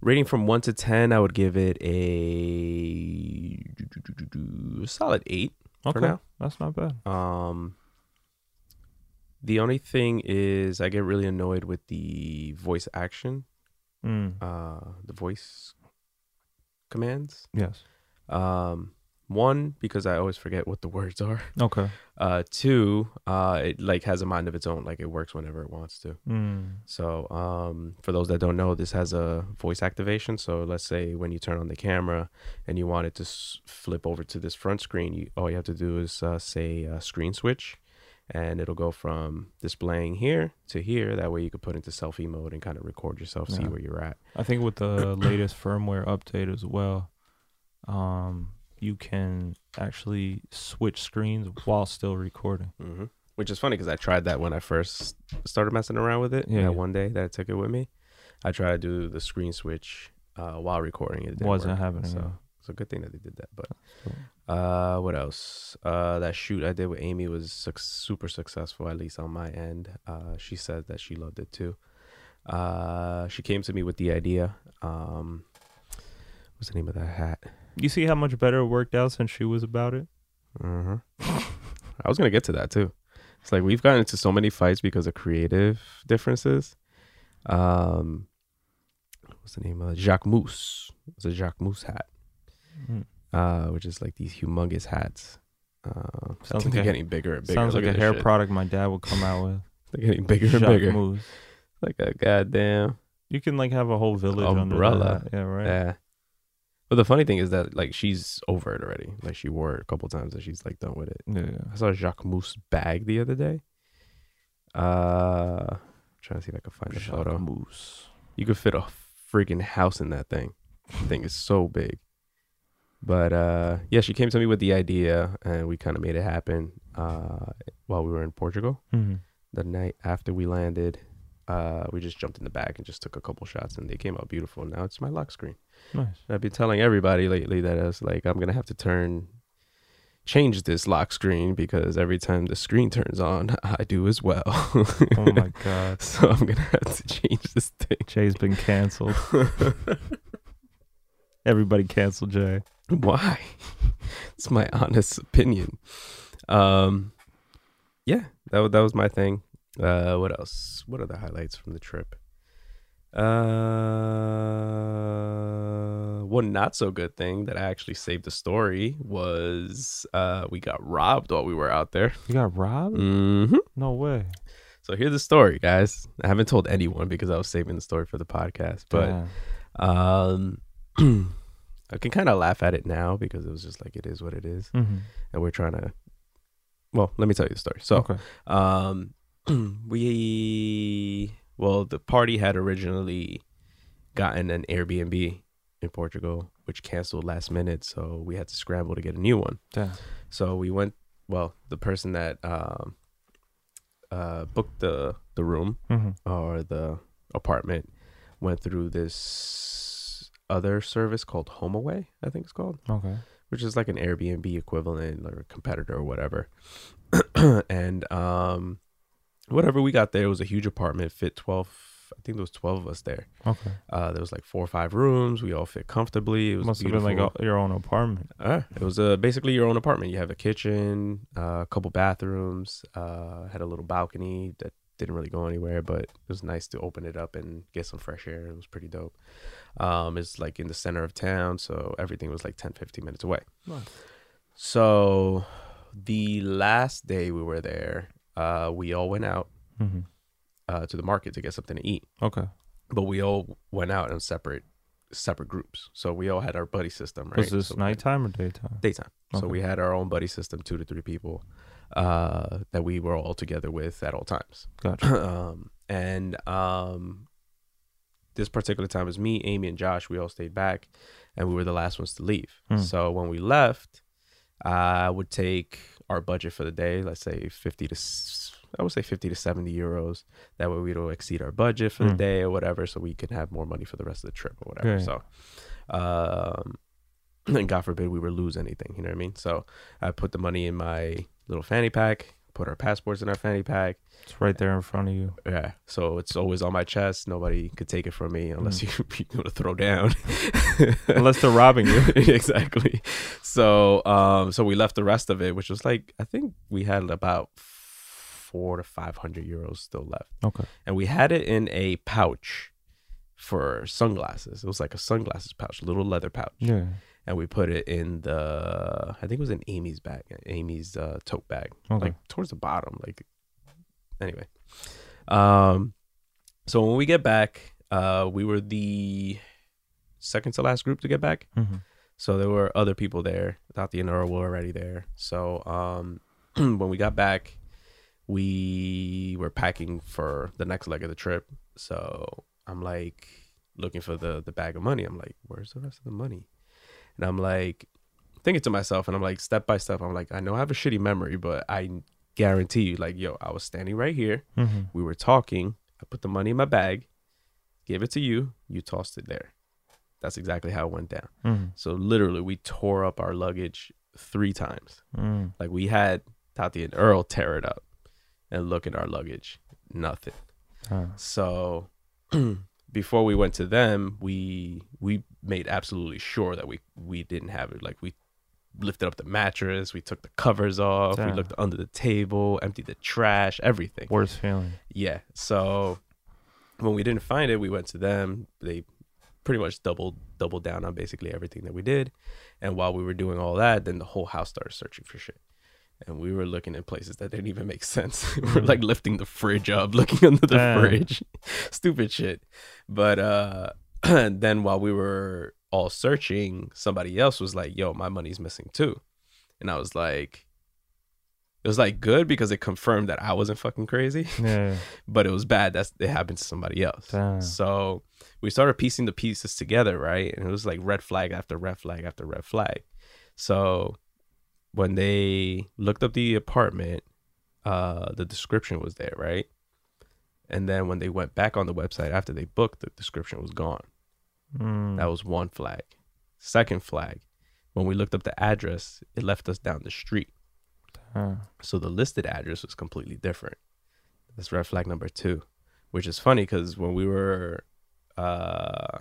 rating from one to ten, I would give it a solid eight Okay, for now. that's not bad. Um, the only thing is, I get really annoyed with the voice action, Mm. uh, the voice commands. Yes. Um, one because I always forget what the words are. Okay. Uh, two, uh, it like has a mind of its own. Like it works whenever it wants to. Mm. So, um, for those that don't know, this has a voice activation. So, let's say when you turn on the camera and you want it to s- flip over to this front screen, you, all you have to do is uh, say uh, screen switch, and it'll go from displaying here to here. That way, you could put into selfie mode and kind of record yourself, see where you're at. I think with the latest firmware update as well, um, you can actually switch screens while still recording. hmm Which is funny because I tried that when I first started messing around with it. Yeah, yeah. one day that I took it with me, I tried to do the screen switch uh, while recording. It didn't Wasn't work. happening. So yeah. it's a good thing that they did that. But Cool. uh, what else? Uh, that shoot I did with Amy was suc super successful, at least on my end. Uh, she said that she loved it too. Uh, she came to me with the idea. Um, what's the name of that hat? You see how much better it worked out since she was about it? Uh-huh. I was gonna get to that too. It's like we've gotten into so many fights because of creative differences. Um, what's the name of it? Jacquemus? It's a Jacquemus hat, Mm. uh, which is like these humongous hats. Uh, I Sounds think like they're a- getting bigger and bigger. Sounds Look like a hair shit. product my dad would come out with. They're getting bigger and Jacques bigger. Mousse. Like a goddamn You can like have a whole village under Umbrella. Yeah, right. yeah. But the funny thing is that like she's over it already. Like she wore it a couple times and she's like done with it. Yeah. I saw a Jacquemus bag the other day. Uh, trying to see if I can find the Jacques photo. Mousse. You could fit a freaking house in that thing. The thing is so big. But uh, yeah, she came to me with the idea, and we kind of made it happen. Uh, while we were in Portugal, Mm-hmm. the night after we landed, uh, we just jumped in the back and just took a couple shots, and they came out beautiful. Now it's my lock screen. Nice. I've been telling everybody lately that I was like, I'm gonna have to turn, change this lock screen because every time the screen turns on, I do as well. Oh my god. so I'm gonna have to change this thing. Jay's been canceled. Everybody canceled Jay. Why? it's my honest opinion. Um, yeah, that wa- that was my thing. Uh, what else? What are the highlights from the trip? Uh, one not so good thing that I actually saved the story was uh we got robbed while we were out there. You got robbed? hmm No way. So here's the story, guys. I haven't told anyone because I was saving the story for the podcast, but Damn. um, I can kind of laugh at it now because it was just like it is what it is, Mm-hmm. and we're trying to. Well, let me tell you the story. So, okay. um, we well, the party had originally gotten an Airbnb in Portugal, which canceled last minute, so we had to scramble to get a new one. Damn. So we went. Well, the person that um, uh, booked the the room Mm-hmm. or the apartment went through this other service called HomeAway, I think it's called, Okay. which is like an Airbnb equivalent or a competitor or whatever. and um, whatever we got there it was a huge apartment, fit twelve. I think there was twelve of us there. Okay. Uh, there was like four or five rooms. We all fit comfortably. It was Must have been like a, your own apartment. Uh, it was uh, basically your own apartment. You have a kitchen, uh, a couple bathrooms, uh, had a little balcony that didn't really go anywhere, but it was nice to open it up and get some fresh air. It was pretty dope. Um, it's like in the center of town, so everything was like 10, 15 minutes away. Nice. So the last day we were there, uh, we all went out Mm-hmm. uh, to the market to get something to eat, Okay. but we all went out in separate separate groups. So we all had our buddy system, right? Was this So we had- nighttime or daytime? daytime. So we had our own buddy system, two to three people, uh, that we were all together with at all times. Gotcha. um, and um, this particular time was me, Amy, and Josh. We all stayed back, and we were the last ones to leave. Hmm. So when we left, I would take our budget for the day, let's say fifty to I would say 50 to 70 euros. That way we don't exceed our budget for the Mm. day or whatever, so we can have more money for the rest of the trip or whatever. So, um, and God forbid we were lose anything. You know what I mean? So I put the money in my little fanny pack. Put our passports in our fanny pack. It's right there in front of you. Yeah, so it's always on my chest. Nobody could take it from me unless Mm. you you want to throw down. Unless they're robbing you. exactly. So um so we left the rest of it, which was like I think we had about four to five hundred euros still left. Okay. And we had it in a pouch for sunglasses. It was like a sunglasses pouch, little leather pouch. Yeah. And we put it in the I think it was in Amy's bag, Amy's uh tote bag. Okay. Like towards the bottom. Like anyway. Um so when we get back, uh we were the second to last group to get back. hmm So there were other people there. Tati and Earl were already there. So um, when we got back, we were packing for the next leg of the trip. So I'm like looking for the the bag of money. I'm like, where's the rest of the money? And I'm like thinking to myself, and I'm like, step by step, I'm like, I know I have a shitty memory, but I guarantee you, like, yo, I was standing right here. hmm We were talking. I put the money in my bag, gave it to you. You tossed it there. That's exactly how it went down. hmm So literally, we tore up our luggage three times. Mm. Like we had Tati and Earl tear it up and look at our luggage, nothing. Ah. So before we went to them, we we made absolutely sure that we we didn't have it. Like we lifted up the mattress, we took the covers off, we looked under the table, emptied the trash, everything. Worst feeling. Yeah. So when we didn't find it, we went to them. They pretty much doubled doubled down on basically everything that we did. And while we were doing all that, then the whole house started searching for shit. And we were looking at places that didn't even make sense. we're like lifting the fridge up, looking under the Damn. fridge. Stupid shit. But uh then while we were all searching, somebody else was like, "Yo, my money's missing too." And I was like it was like good because it confirmed that I wasn't fucking crazy Yeah. but it was bad. That's it happened to somebody else. Damn. So we started piecing the pieces together, right? And it was like red flag after red flag after red flag. So when they looked up the apartment, uh, the description was there, right? And then when they went back on the website after they booked, the description was gone. Mm. That was one flag. Second flag, when we looked up the address, it left us down the street. Ah. So the listed address was completely different. That's red flag number two, which is funny because when we were, uh,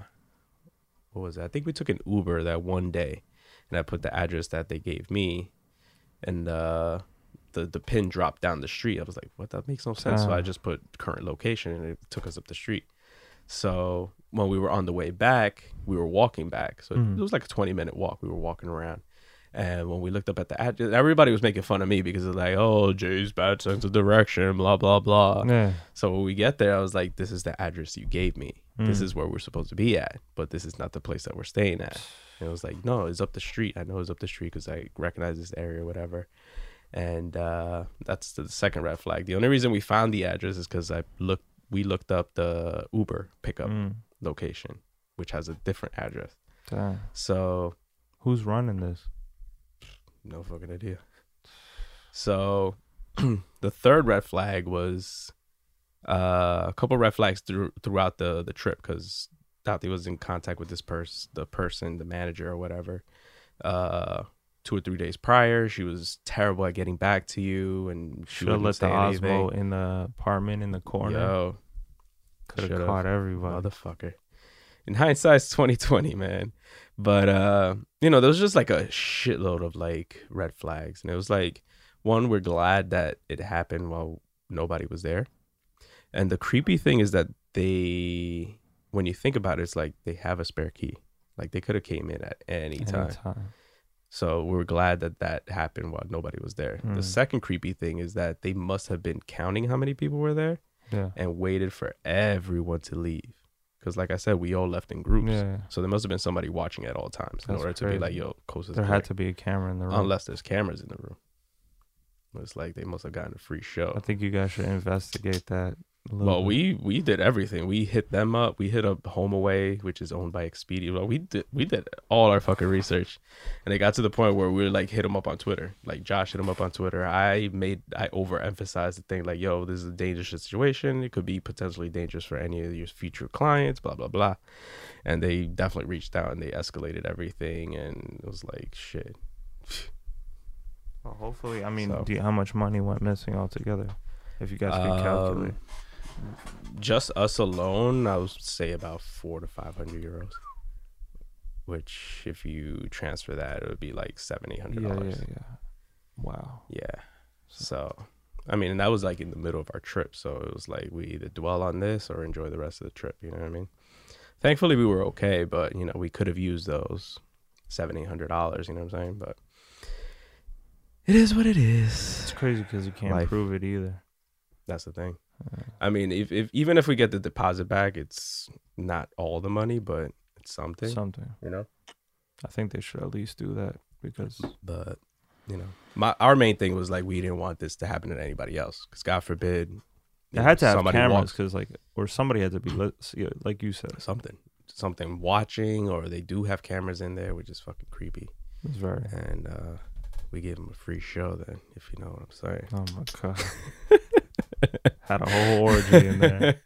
what was that? I think we took an Uber that one day, and I put the address that they gave me, and uh, the the pin dropped down the street. I was like, what? That makes no sense. So I Ah. just put current location, and it took us up the street. So when we were on the way back, we were walking back. So Mhm. it was like a twenty minute walk. We were walking around. And when we looked up at the address, everybody was making fun of me because it's like, oh, Jay's bad sense of direction, blah, blah, blah. Yeah. So when we get there, I was like, this is the address you gave me. This Mm. is where we're supposed to be at, but this is not the place that we're staying at. And it was like, no, it's up the street. I know it's up the street because I recognize this area, whatever. And uh, that's the second red flag. The only reason we found the address is because I looked, we looked up the Uber pickup Mm. location, which has a different address. Damn. So Who's running this? No fucking idea. So the third red flag was uh, a couple red flags through, throughout the the trip because Tati was in contact with this person, the person, the manager or whatever. Uh, two or three days prior, she was terrible at getting back to you, and she Should have let the Osmo in the apartment in the corner. Could have caught everybody. motherfucker. In hindsight, it's twenty twenty, man. But uh, you know, there was just like a shitload of like red flags, and it was like one, we're glad that it happened while nobody was there, and the creepy thing is that they, when you think about it, it's like they have a spare key, like they could have came in at any time. Anytime. So we were glad that that happened while nobody was there. The Mm. second creepy thing is that they must have been counting how many people were there Yeah. and waited for everyone to leave. Because, like I said, we all left in groups. Yeah. So there must have been somebody watching at all times in That's order to be like, yo, coast There had to be a camera in the room. Unless there's cameras in the room. It's like they must have gotten a free show. I think you guys should investigate that. Well, bit. we we did everything. We hit them up. We hit up HomeAway, which is owned by Expedia. Well, we did we did all our fucking research, and it got to the point where we were like hit them up on Twitter. Like Josh hit him up on Twitter. I made I overemphasized the thing like, yo, this is a dangerous situation. It could be potentially dangerous for any of your future clients. Blah blah blah, and they definitely reached out and they escalated everything, and it was like shit. Well, hopefully, I mean, So- do you, how much money went missing altogether? If you guys could calculate. Um, just us alone, I would say about four to five hundred euros. Which, if you transfer that, it would be like seven, eight hundred Yeah, yeah, dollars. yeah. Wow. Yeah. So, I mean, and that was like in the middle of our trip, so it was like we either dwell on this or enjoy the rest of the trip. You know what I mean? Thankfully, we were okay, but you know, we could have used those seven, eight hundred dollars. You know what I'm saying? But it is what it is. It's crazy because you can't Life. prove it either. That's the thing. I mean, if, if even if we get the deposit back, it's not all the money, but it's something. something. you know. I think they should at least do that because But you know, my our main thing was like we didn't want this to happen to anybody else, because God forbid. they know, had to have cameras because like or somebody had to be like you said. something, something watching, or they do have cameras in there, which is fucking creepy. It's very. And uh we gave them a free show then, if you know what I'm saying. Oh my god. had a whole orgy in there.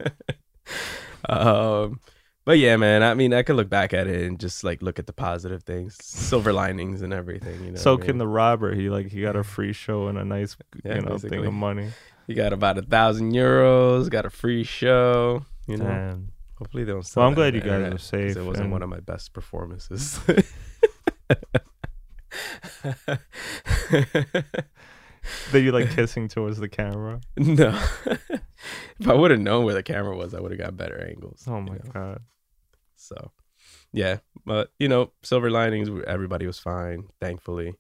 um, but yeah, man. I mean, I could look back at it and just like look at the positive things, silver linings, and everything. You know, so what I can mean? the robber. He like he got a free show and a nice Yeah, you know thing of money. You got about a thousand euros, got a free show. You know, And hopefully they don't. Sell Well, I'm glad you guys 'cause safe It wasn't and- one of my best performances. that you like kissing towards the camera. no, if I would have known where the camera was, I would have got better angles. Oh you my know? god. So, yeah, but you know, silver linings. Everybody was fine, thankfully.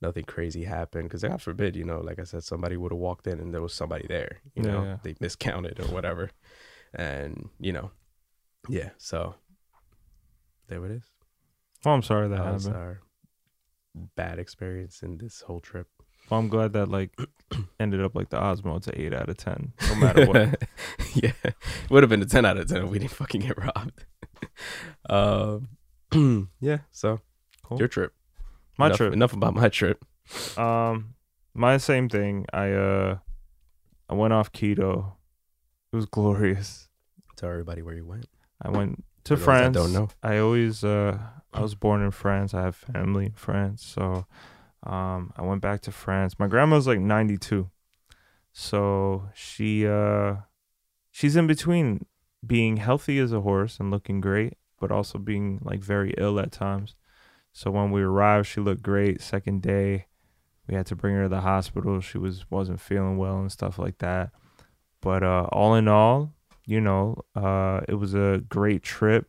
Nothing crazy happened because God forbid, you know, like I said, somebody would have walked in and there was somebody there. You know, yeah. they miscounted or whatever, and you know, yeah. So there it is. Oh, I'm sorry that That was happened. our bad experience in this whole trip. Well, I'm glad that like ended up like the Osmo. It's an eight out of ten, no matter what. yeah, would have been a ten out of ten if we didn't fucking get robbed. um, yeah. So Cool. your trip. My enough, trip. Enough about my trip. Um, my same thing. I uh, I went off keto. It was glorious. Tell everybody where you went. I went to For those that France. don't know. I always uh, I was born in France. I have family in France, so um, I went back to France. My grandma's like 92, so she uh, she's in between being healthy as a horse and looking great, but also being like very ill at times. So when we arrived, she looked great. Second day, we had to bring her to the hospital. She was wasn't feeling well and stuff like that. But uh, all in all, you know, uh, it was a great trip.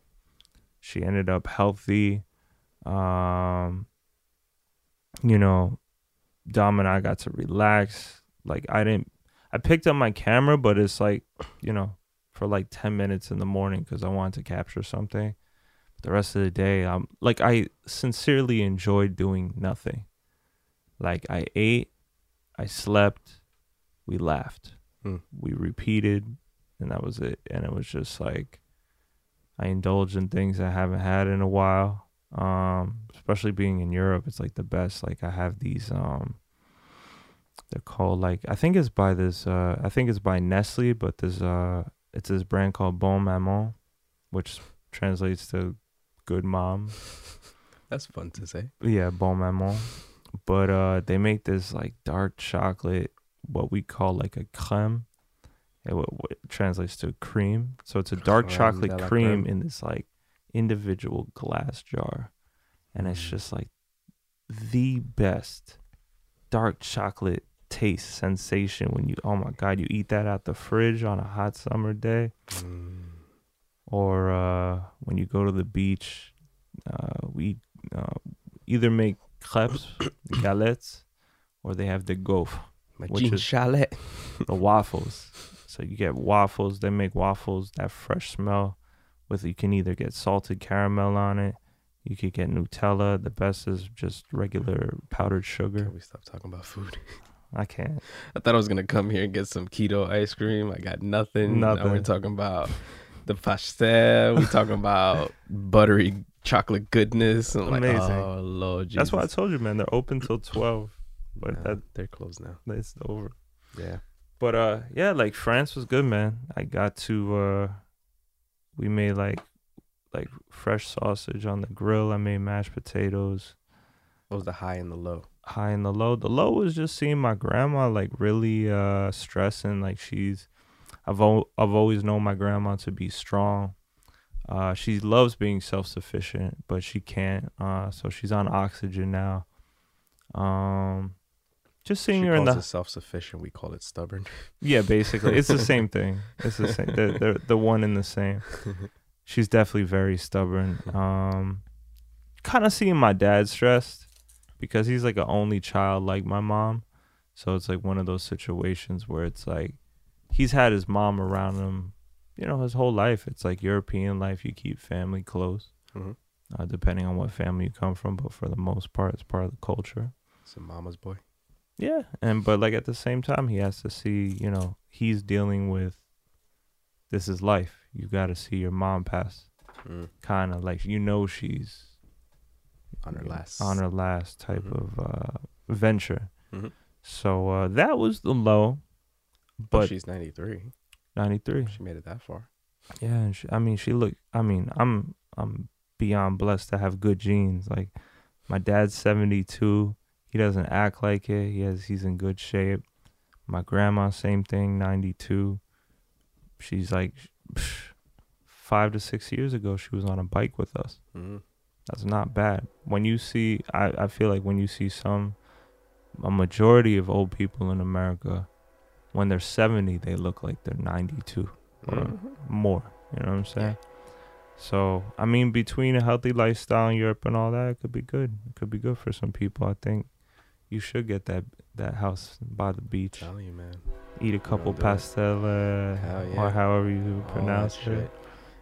She ended up healthy. Um, you know, Dom and I got to relax. Like I didn't, I picked up my camera, but it's like, you know, for like ten minutes in the morning because I wanted to capture something. The rest of the day, I'm like, I sincerely enjoyed doing nothing. Like I ate, I slept, we laughed, Hmm. we repeated, and that was it. And it was just like I indulged in things I haven't had in a while. Um, especially being in Europe, it's like the best. Like I have these um they're called like I think it's by this uh I think it's by Nestle, but there's uh it's this brand called Bonne Maman, which translates to good mom. That's fun to say. Yeah, Bonne Maman. But uh they make this like dark chocolate, what we call like a creme. It what, what translates to cream. So it's a dark chocolate cream in this like individual glass jar. And it's Mm. just like the best dark chocolate taste sensation when you oh my god, you eat that out the fridge on a hot summer day Mm. or uh, when you go to the beach, uh, we uh, either make crepes, galettes, or they have the gaufre, My Which is- chalet. the waffles. So you get waffles. They make waffles that fresh smell. With you can either get salted caramel on it. You could get Nutella. The best is just regular powdered sugar. Can we stop talking about food? I can't. I thought I was gonna come here and get some keto ice cream. I got nothing. Now we're talking about the pastel. We're talking about buttery chocolate goodness. I'm like, Amazing. oh lord, Jesus. That's why I told you, man. They're open till twelve, but Nah, that they're closed now. it's over. Yeah. But uh, yeah, like France was good, man. I got to uh, we made like like fresh sausage on the grill. I made mashed potatoes. What was the high and the low? high and the low. The low was just seeing my grandma like really uh stressing. Like she's, I've al- I've always known my grandma to be strong. Uh, she loves being self sufficient, but she can't. Uh, so she's on oxygen now. Um, just seeing she her in the self-sufficient. We call it stubborn. yeah, basically it's the same thing. It's the same. They're, they're the one and the same. She's definitely very stubborn. Um, kind of seeing my dad stressed because he's like an only child, like my mom. So it's like one of those situations where it's like he's had his mom around him, you know, his whole life. It's like European life. You keep family close, Mhm. uh, depending on what family you come from. But for the most part, it's part of the culture. It's a mama's boy. Yeah, and but like at the same time, he has to see, you know, he's dealing with. This is life. You got to see your mom pass. Mm. Kind of like you know she's On her last. on her last type Mhm. of uh, venture. Mhm. So uh, that was the low, But but she's 93. ninety three. She made it that far. Yeah, and she, I mean, she look. I mean, I'm I'm beyond blessed to have good genes. Like my dad's seventy two. He doesn't act like it. He has. He's in good shape. My grandma, same thing, ninety two. She's like psh, five to six years ago. She was on a bike with us. Mm. That's not bad. When you see, I, I feel like when you see some, a majority of old people in America, when they're 70, they look like they're 92 or Mhm. more. You know what I'm saying? So, I mean, between a healthy lifestyle in Europe and all that, it could be good. It could be good for some people. I think you should get that that house by the beach. You, man. Eat a couple pastella yeah. or however you pronounce it. shit.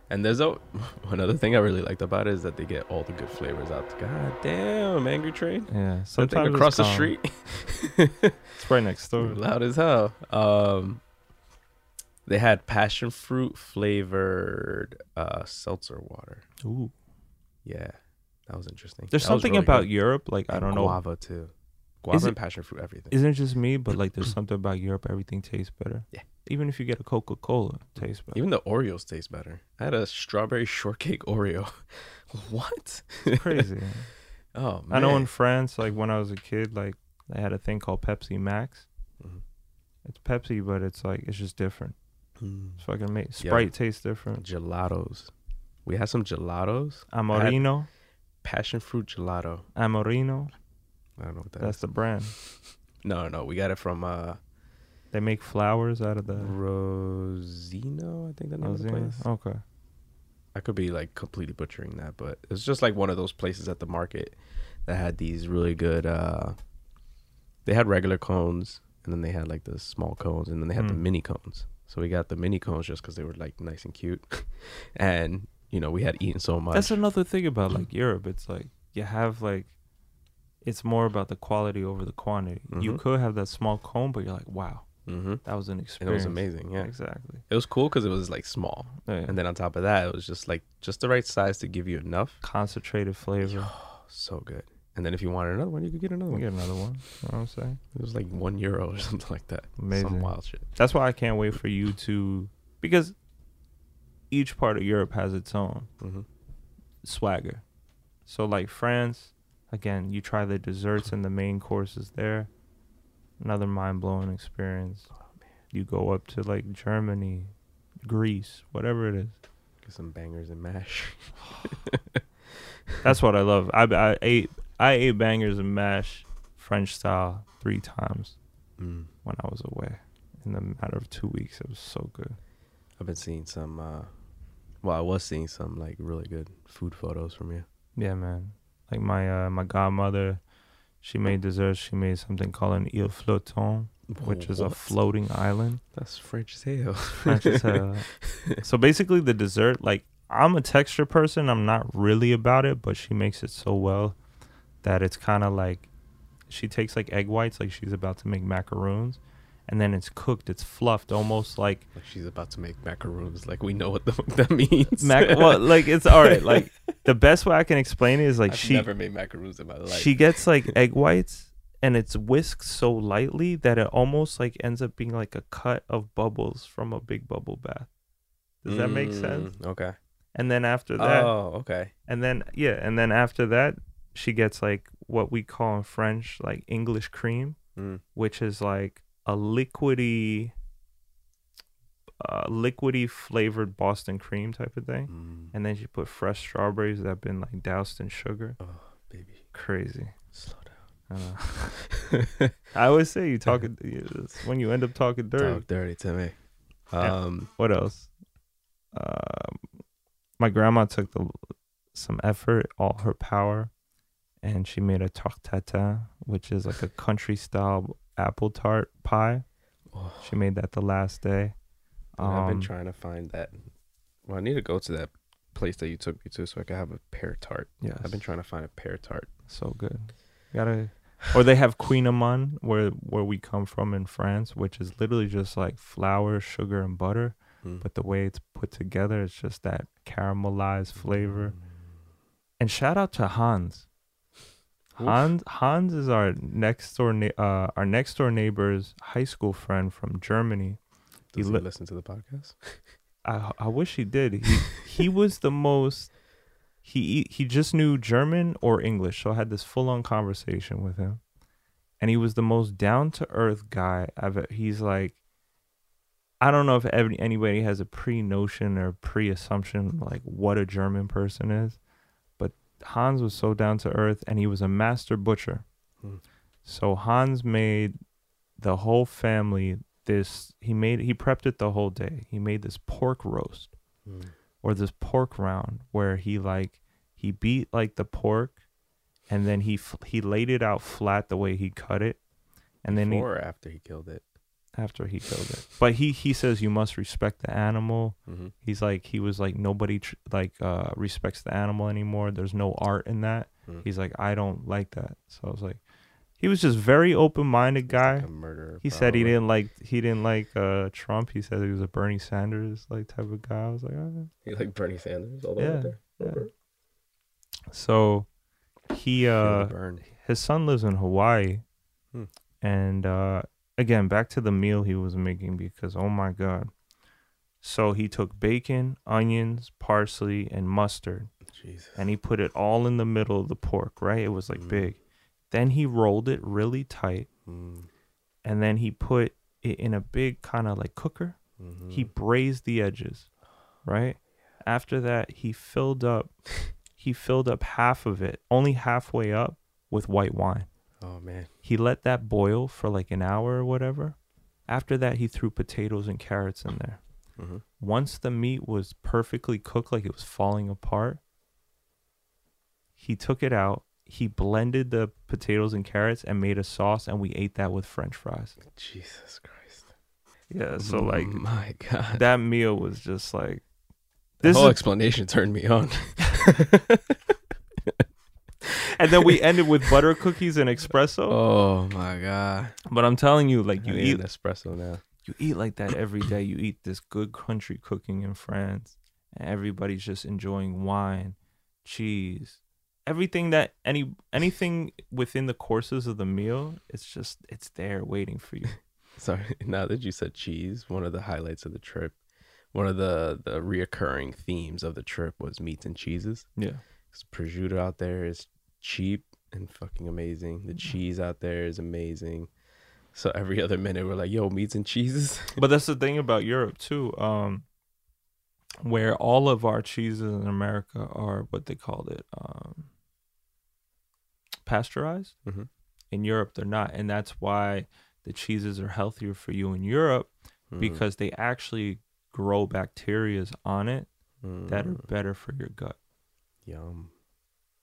And there's a another thing I really liked about it is that they get all the good flavors out. God damn, Angry Train. Yeah, Something sometimes it's across the street. It's right next door. Loud as hell. Um, they had passion fruit flavored uh, seltzer water. Ooh. Yeah, that was interesting. There's That something really about good. Europe, like I don't know, guava too. Guava it- and passion fruit, everything. isn't it just me, but like there's something about Europe, everything tastes better. Yeah. Even if you get a Coca Cola, it tastes better. Even the Oreos taste better. I had a strawberry shortcake Oreo. what? It's crazy. Oh man. I know in France, like when I was a kid, like they had a thing called Pepsi Max. Mhm. It's Pepsi, but it's like it's just different. Mm. It's fucking amazing. Sprite tastes different. Gelatos. We had some gelatos. Amorino, Passion fruit gelato. Amorino. I don't know what that That's is. the brand. No, no, we got it from uh They make flowers out of the. Rosino, I think the name of the Rosina. place. Okay. I could be like completely butchering that, but it's just like one of those places at the market that had these really good uh they had regular cones and then they had like the small cones and then they had the Mm. mini cones. So we got the mini cones just cuz they were like nice and cute. and you know, we had eaten so much. That's another thing about like Europe. It's like you have like, it's more about the quality over the quantity. You Mhm. could have that small cone, but you're like, wow, mhm. that was an And it was amazing, yeah. Exactly. It was cool cuz it was like small. Yeah. And then on top of that, it was just like just the right size to give you enough. concentrated flavor. So good. And then if you wanted another one, you could get another one. get another one. You know what I'm saying? It was like one euro or something like that. Amazing. Some wild shit. That's why I can't wait for you to, because each part of Europe has its own hmm swagger. So like France, again, you try the desserts and the main courses there. Another mind blowing experience. Oh, You go up to like Germany, Greece, whatever it is. Get some bangers and mash. That's what I love. I, I ate I ate bangers and mash French style three times Mm. when I was away. In the matter of two weeks, it was so good. I've been seeing some. uh Well, I was seeing some like really good food photos from you. Yeah, man. Like my uh, my godmother, she made desserts. She made something called an île flottante, which is a What? floating island. That's French as hell. French as hell. so basically, the dessert, like I'm a texture person. I'm not really about it, but she makes it so well that it's kind of like she takes like egg whites, like she's about to make macaroons, and then it's cooked. It's fluffed, almost like Like she's about to make macaroons. Like we know what the fuck that means. mac. well, like it's all right. Like the best way I can explain it is like I've she never made macaroons in my life. she gets like egg whites and it's whisked so lightly that it almost like ends up being like a cut of bubbles from a big bubble bath. Does that make sense? Mm, Okay. And then after that, Oh, okay. and then yeah, and then after that, she gets like what we call in French like English cream, Mm. which is like a liquidy, uh, liquidy flavored Boston cream type of thing. Mm. And then she put fresh strawberries that have been like doused in sugar. Oh, baby, Crazy. slow I know. I always say you talk when you end up talking down. dirty. Talk dirty to me. Yeah. Um, What else? Um, my grandma took the some effort, all her power, and she made a tarte tatin, which is like a country style apple tart pie. oh, She made that the last day. I've been Um, trying to find that. Well, I need to go to that place that you took me to so I can have a pear tart. Yeah, I've been trying to find a pear tart. so good. Gotta, or they have kouign-amann where where we come from in France, which is literally just like flour, sugar, and butter. Mm. But the way it's put together, it's just that caramelized flavor. And shout out to Hans. Hans Hans is our next door na- uh, our next door neighbor's high school friend from Germany. Does he he listen to the podcast? I I wish he did. He he was the most he he just knew German or English, so I had this full on conversation with him. And he was the most down to earth guy I've he's like I don't know if every, anybody has a pre notion or pre assumption like what a German person is, Hans was so down to earth and he was a master butcher. Hmm. So Hans made the whole family this he made he prepped it the whole day. He made this pork roast Mm. or this pork round where he like he beat like the pork and then he f- he laid it out flat the way he cut it and then he, Before or after he killed it. After he killed it but he he says you must respect the animal Mm-hmm. he's like he was like nobody tr- like uh respects the animal anymore there's no art in that Mm. he's like i don't like that so i was like he was just very open-minded guy Like murderer. he said he didn't like he didn't like uh Trump. He said he was a Bernie Sanders like type of guy. I was like, oh. He like Bernie Sanders all the Yeah, way there. yeah. so he uh his son lives in Hawaii, Hmm. and uh again back to the meal he was making because oh my god. So he took bacon, onions, parsley, and mustard, Jesus. and he put it all in the middle of the pork. Right, it was like Mm. big. Then he rolled it really tight, Mm. and then he put it in a big kind of like cooker. hmm he braised the edges right after that he filled up he filled up half of it only halfway up with white wine Oh man. he let that boil for like an hour or whatever after that he threw potatoes and carrots in there hmm once the meat was perfectly cooked like it was falling apart he took it out he blended the potatoes and carrots and made a sauce and we ate that with french fries Jesus Christ. yeah so like my God. that meal was just like The this whole is explanation turned me on. and then we ended with butter cookies and espresso. Oh my God. But I'm telling you, like you I eat, espresso now. you eat like that every day. You eat this good country cooking in France, and everybody's just enjoying wine, cheese, everything that any anything within the courses of the meal. It's just it's there waiting for you. Sorry. Now that you said cheese, one of the highlights of the trip, one of the the reoccurring themes of the trip was meats and cheeses. Yeah, 'Cause prosciutto out there is cheap and fucking amazing. The cheese out there is amazing. So every other minute we're like, "Yo, meats and cheeses." but that's the thing about Europe too. Um, where all of our cheeses in America are what they called it, um, pasteurized. Mhm. In Europe, they're not, and that's why the cheeses are healthier for you in Europe Mm, because they actually grow bacterias on it that are mm, better for your gut. yum.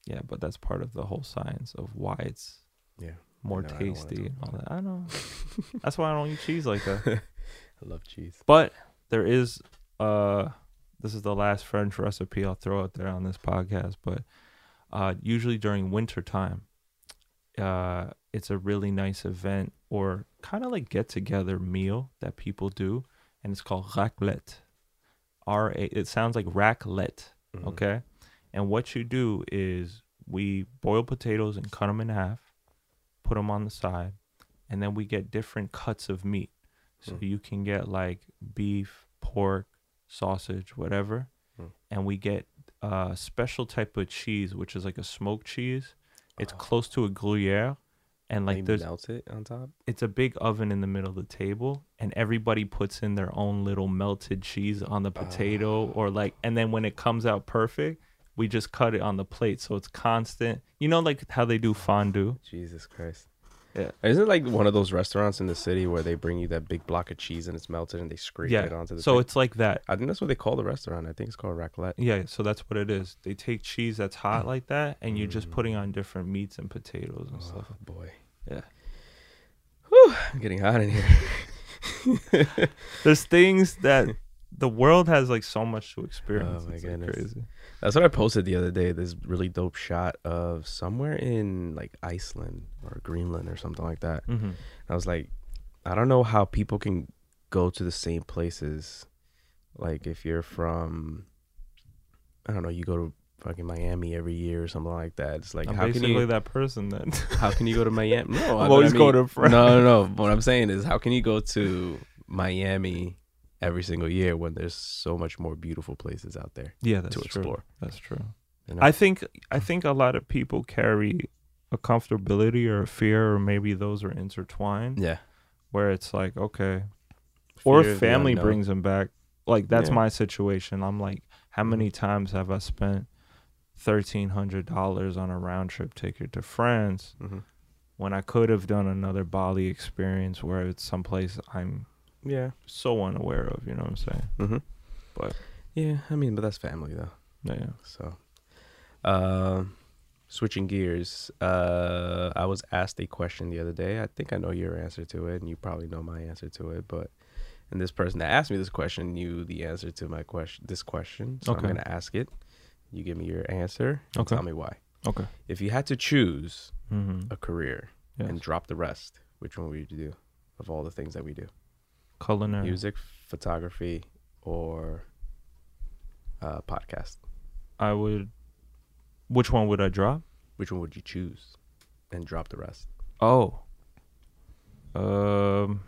Yeah, but that's part of the whole science of why it's Yeah, more know, I don't wanna tasty and all that. I know. that's why I don't eat cheese like that. I love cheese. But there is uh this is the last French recipe I'll throw out there on this podcast, but uh usually during winter time, uh it's a really nice event or kind of like get together meal that people do, and it's called raclette. R A. It sounds like raclette. Mhm. Okay. And what you do is we boil potatoes and cut them in half, put them on the side, and then we get different cuts of meat. So Mm. you can get like beef, pork, sausage, whatever. Mm. And we get a special type of cheese, which is like a smoked cheese. It's Oh. close to a Gruyere. And Like like there's melt it on top. it's a big oven in the middle of the table and everybody puts in their own little melted cheese on the potato Oh. or like and then when it comes out perfect we just cut it on the plate so it's constant you know like how they do fondue Jesus Christ. Yeah. Isn't it like one of those restaurants in the city where they bring you that big block of cheese and it's melted and they scrape yeah it onto the so thing? it's like that I think that's what they call the restaurant. I think it's called raclette. yeah so that's what it is they take cheese that's hot like that and you're just Mm. putting on different meats and potatoes and stuff Oh boy. Yeah. Whew, I'm getting hot in here. there's things that the world has like so much to experience Oh, my it's like goodness. crazy That's what I posted the other day. This really dope shot of somewhere in like Iceland or Greenland or something like that. hmm I was like, I don't know how people can go to the same places. Like if you're from, I don't know, you go to fucking Miami every year or something like that. It's like i'm how can you that person then how can you go to Miami? No, I- I'm always I going to France. No, no, no. What I'm saying is, how can you go to Miami every single year when there's so much more beautiful places out there yeah that's to true explore? that's true You know? I think I think a lot of people carry a comfortability or a fear, or maybe those are intertwined. yeah. Where it's like, okay, or Fear the family brings them back. Like that's Yeah. my situation. I'm like, how many times have I spent thirteen hundred dollars on a round trip ticket to France Mhm. when I could have done another Bali experience where it's someplace I'm Yeah. so unaware of. You know what I'm saying? Mm-hmm. But- yeah, I mean, but that's family though. Yeah. So, um, switching gears, uh, I was asked a question the other day. I think I know your answer to it, and you probably know my answer to it. But, and this person that asked me this question knew the answer to my question. This question, so Okay. I'm gonna ask it. You give me your answer. And Okay. Tell me why. Okay. If you had to choose Mm-hmm. a career Yes. and drop the rest, which one would you do? Of all the things that we do, Culinary. music, photography, or uh, podcast. I would. Which one would I drop? Which one would you choose and drop the rest? Oh. Um.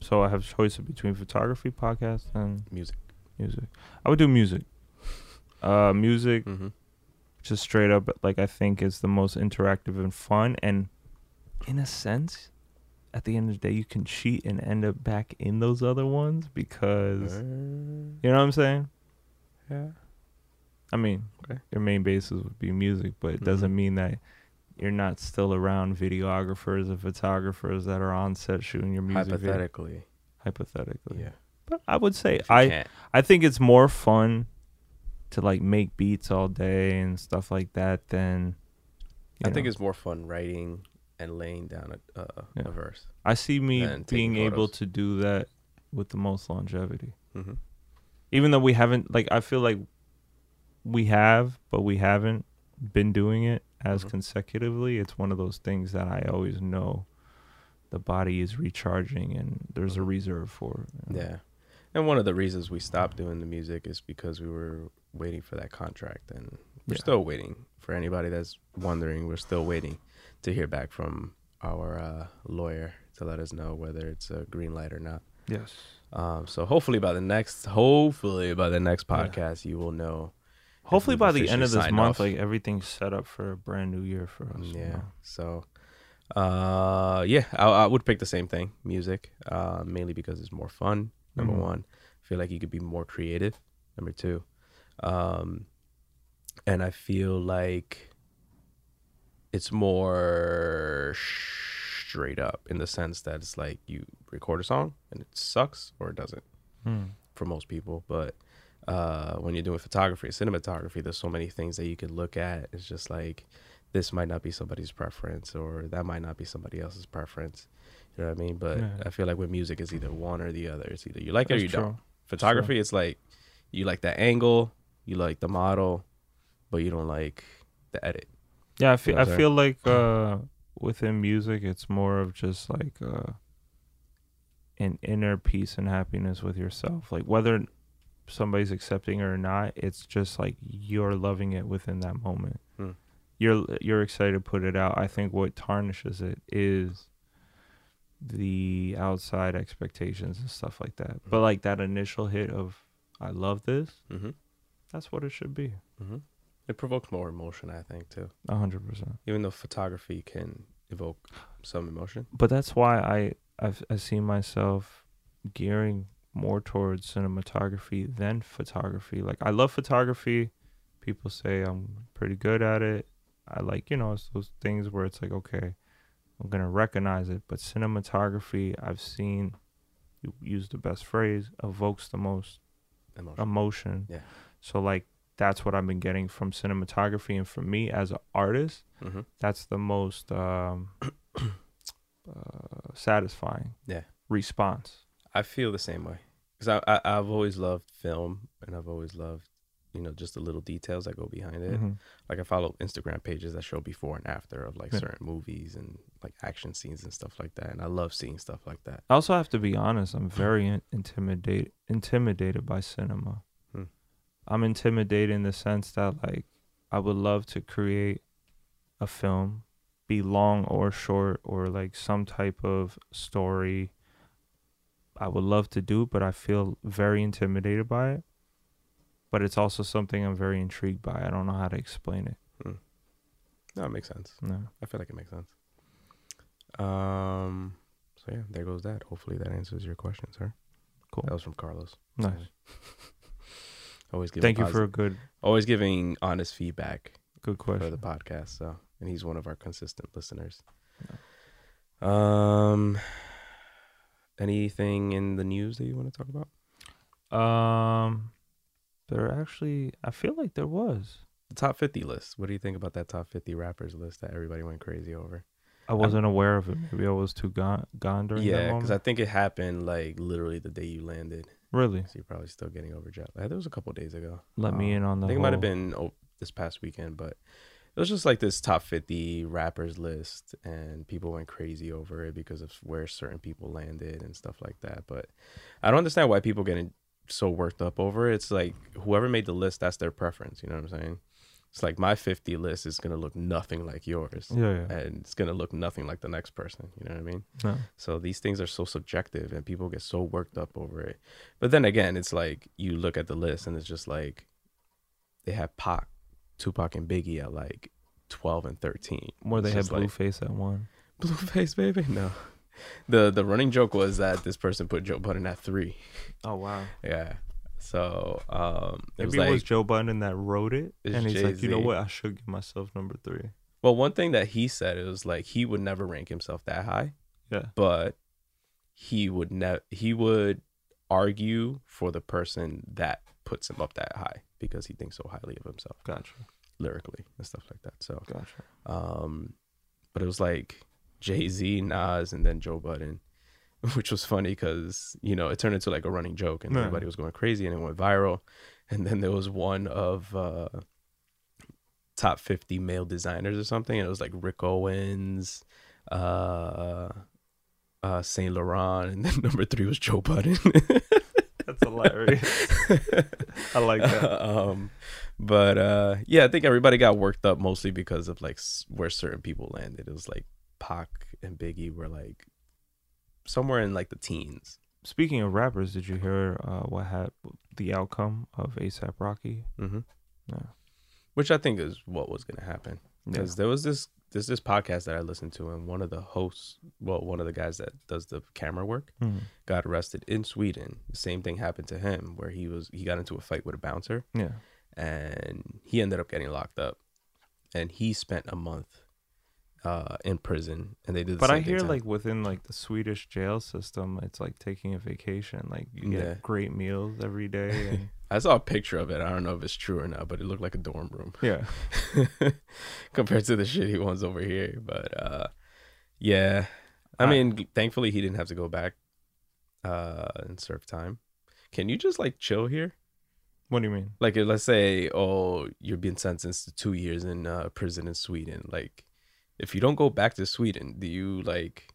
So I have choices between photography, podcast, and Music. music. I would do music. Uh, music, Mm-hmm. just straight up, like I think is the most interactive and fun, and in a sense, at the end of the day, you can cheat and end up back in those other ones because you know what I'm saying. yeah. I mean, Okay. your main basis would be music, but it doesn't Mhm. mean that you're not still around videographers and photographers that are on set shooting your music. video. Hypothetically. Hypothetically. Yeah. But I would say I can't. I think it's more fun to like make beats all day and stuff like that than I you think it's more fun writing and laying down a, uh, Yeah. a verse. I see me being able to do that with the most longevity. Mm-hmm. Even though we haven't like I feel like we have, but we haven't been doing it as Mhm. consecutively. It's one of those things that I always know the body is recharging and there's a Mhm. reserve for you know? Yeah. And one of the reasons we stopped doing the music is because we were waiting for that contract. And we're Yeah. still waiting. For anybody that's wondering, we're still waiting to hear back from our uh, lawyer to let us know whether it's a green light or not. Yes. Um, so hopefully by the next, hopefully by the next Yeah. podcast, you will know. Hopefully by the end of this month, off. like everything's set up for a brand new year for us. you Yeah. know? So, uh, yeah, I, I would pick the same thing, music, uh, mainly because it's more fun. Number Mhm. one, I feel like you could be more creative. Number two, um, and I feel like it's more straight up in the sense that it's like you record a song and it sucks or it doesn't Hmm. for most people. But uh, when you're doing photography and cinematography, there's so many things that you can look at. It's just like this might not be somebody's preference, or that might not be somebody else's preference. You know what I mean? But Yeah. I feel like with music, it's either one or the other. It's either you like it or you true. don't. Photography, it's like you like that angle, you like the model, but you don't like the edit. Yeah, I feel know I feel like uh within music, it's more of just like uh, an inner peace and happiness with yourself. Like whether somebody's accepting it or not, it's just like you're loving it within that moment. Hmm. You're you're excited to put it out. I think what tarnishes it is the outside expectations and stuff like that. But like that initial hit of I love this, Mm-hmm. that's what it should be. Mm-hmm. It provokes more emotion, I think, too. A hundred percent. Even though photography can evoke some emotion. but that's why I I've, I see myself gearing more towards cinematography than photography. Like I love photography. People say I'm pretty good at it. I like you know it's those things where it's like okay, I'm gonna recognize it. But cinematography, I've seen you use the best phrase evokes the most Emotion. emotion. Yeah. So like that's what I've been getting from cinematography, and for me as an artist, mm-hmm. that's the most um, uh, satisfying Yeah. response. I feel the same way because I, I I've always loved film and I've always loved you know just the little details that go behind it. Mhm. Like I follow Instagram pages that show before and after of like Yeah. certain movies and like action scenes and stuff like that, and I love seeing stuff like that. I also have to be honest. I'm very in- intimidated intimidated by cinema. Hmm. I'm intimidated in the sense that like I would love to create a film, be long or short or like some type of story. I would love to do, but I feel very intimidated by it. But it's also something I'm very intrigued by. I don't know how to explain it. No, it makes sense. No. I feel like it makes sense. Um. So yeah, there goes that. Hopefully that answers your question, sir. Cool. That was from Carlos. Nice. always giving Thank you for a good always giving honest feedback good question for the podcast. So, and he's one of our consistent listeners. Um, anything in the news that you want to talk about? Um, there actually, I feel like there was. The top fifty list. What do you think about that top fifty rappers list that everybody went crazy over? I wasn't aware of it. Maybe I was too gone, gone during that yeah, because I think it happened like literally the day you landed. Really So you're probably still getting over jet lag. There was a couple days ago. let me Um, in on the. I think it might have been oh, this past weekend, but it was just like this top 50 rappers list, and people went crazy over it because of where certain people landed and stuff like that. But I don't understand why people getting so worked up over it. It's like whoever made the list, that's their preference. You know what I'm saying? It's like my 50 list is gonna look nothing like yours, Yeah, yeah. and it's gonna look nothing like the next person. You know what I mean? No. So these things are so subjective and people get so worked up over it. But then again, it's like you look at the list and it's just like they have Pac, Tupac, and Biggie at like 12 and 13. Where they had just like, Blueface at one. Blueface, baby? No. The the running joke was that this person put Joe Budden at three. Oh wow. Yeah. So um it was Maybe like it was Joe Budden that wrote it, and he's like, you know what? I should give myself number three. well one thing that he said it was like he would never rank himself that high. Yeah. but he would never he would argue for the person that puts him up that high because he thinks so highly of himself Gotcha. lyrically and stuff like that. So, Gotcha. um, but it was like Jay Z, Nas, and then Joe Budden, which was funny because you know it turned into like a running joke and Yeah. everybody was going crazy and it went viral. And then there was one of uh, top fifty male designers or something, and it was like Rick Owens, uh, uh, Saint Laurent, and then number three was Joe Budden. That's hilarious. I like that. um, but uh, yeah, I think everybody got worked up mostly because of like where certain people landed. It was like Pac and Biggie were like somewhere in like the teens. Speaking of rappers, did you hear uh, what had the outcome of ASAP Rocky? Mm-hmm. Yeah. Which I think is what was gonna happen Yeah. because there was this there's this podcast that I listened to and one of the hosts, well, one of the guys that does the camera work, Mhm. got arrested in Sweden. The same thing happened to him where he was he got into a fight with a bouncer Yeah. and he ended up getting locked up and he spent a month uh in prison and they did the But I hear like within like the Swedish jail system, it's like taking a vacation. Like you get Yeah. great meals every day. And, I saw a picture of it. I don't know if it's true or not, but it looked like a dorm room yeah. compared to the shitty ones over here. But uh yeah. I I- mean, thankfully he didn't have to go back uh and serve time. Can you just like chill here? What do you mean? Like, let's say, oh, you're being sentenced to two years in uh, prison in Sweden. Like, if you don't go back to Sweden, do you like?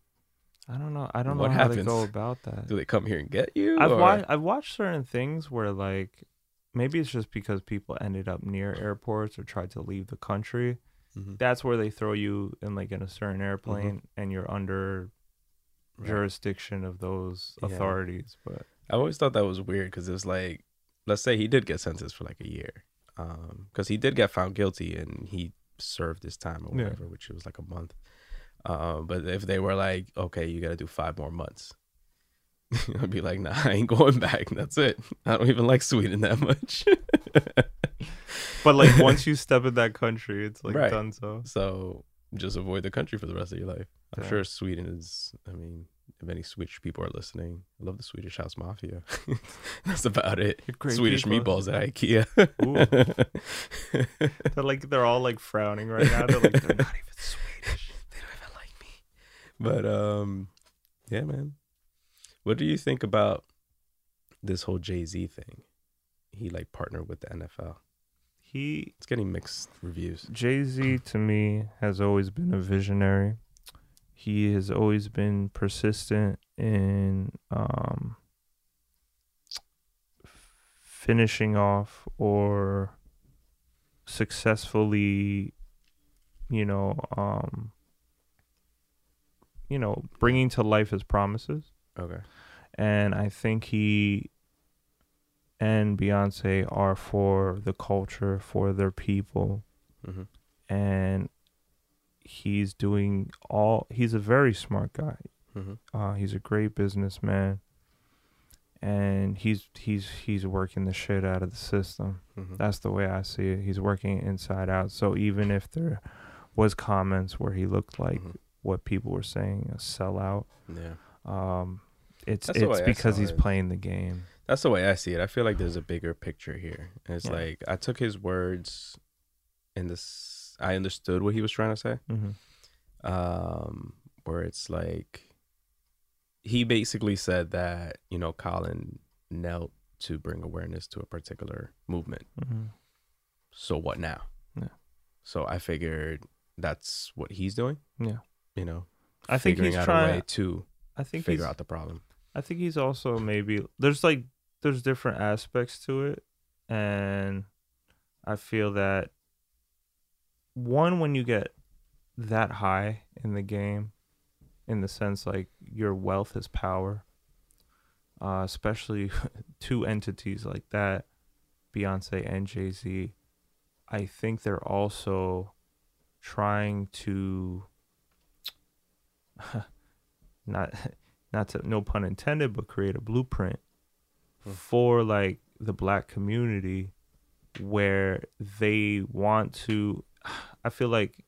I don't know. I don't What know how to happens? go about that. Do they come here and get you? I've watched I've watched certain things where like maybe it's just because people ended up near airports or tried to leave the country. Mhm. That's where they throw you in like in a certain airplane and you're under Right. jurisdiction of those Yeah. authorities. But I always thought that was weird because it's like, let's say he did get sentenced for like a year, because he did get found guilty and he served this time or Yeah. whatever, which was like a month. Um, but if they were like, okay, you got to do five more months, I'd be like, nah, I ain't going back. That's it. I don't even like Sweden that much. but like once you step in that country, it's like Right. done so. so just avoid the country for the rest of your life. I'm Yeah. sure Sweden is. I mean, if any Swedish people are listening, I love the Swedish House Mafia. That's about it. Great Swedish people. meatballs at IKEA. They're like they're all like frowning right now. They're like they're not even Swedish. they don't even like me. But um, yeah, man. What do you think about this whole Jay Z thing? He like partnered with the NFL. He It's getting mixed reviews. Jay Z to me has always been a visionary. He has always been persistent in um, finishing off or successfully, you know, um, you know, bringing to life his promises. Okay. and I think he and Beyonce are for the culture, for their people, hmm and he's doing all. He's a very smart guy. hmm Uh, he's a great businessman, and he's he's he's working the shit out of the system. hmm That's the way I see it. He's working inside out. So even if there was comments where he looked like Mhm. what people were saying, a sellout, Yeah. um, it's That's it's because he's it. playing the game. That's the way I see it. I feel like there's a bigger picture here. And It's Yeah. like I took his words in this I understood what he was trying to say. Mm-hmm. Um where it's like he basically said that, you know, Colin knelt to bring awareness to a particular movement. Mm-hmm. So what now? Yeah. So I figured that's what he's doing, Yeah, you know. I think he's out trying. to I think figure out the problem. I think he's also maybe there's like there's different aspects to it, and I feel that one when you get that high in the game, in the sense like your wealth is power, uh, especially two entities like that, Beyonce and Jay Z. I think they're also trying to not not to no pun intended, but create a blueprint Hmm. for like the black community where they want to I feel like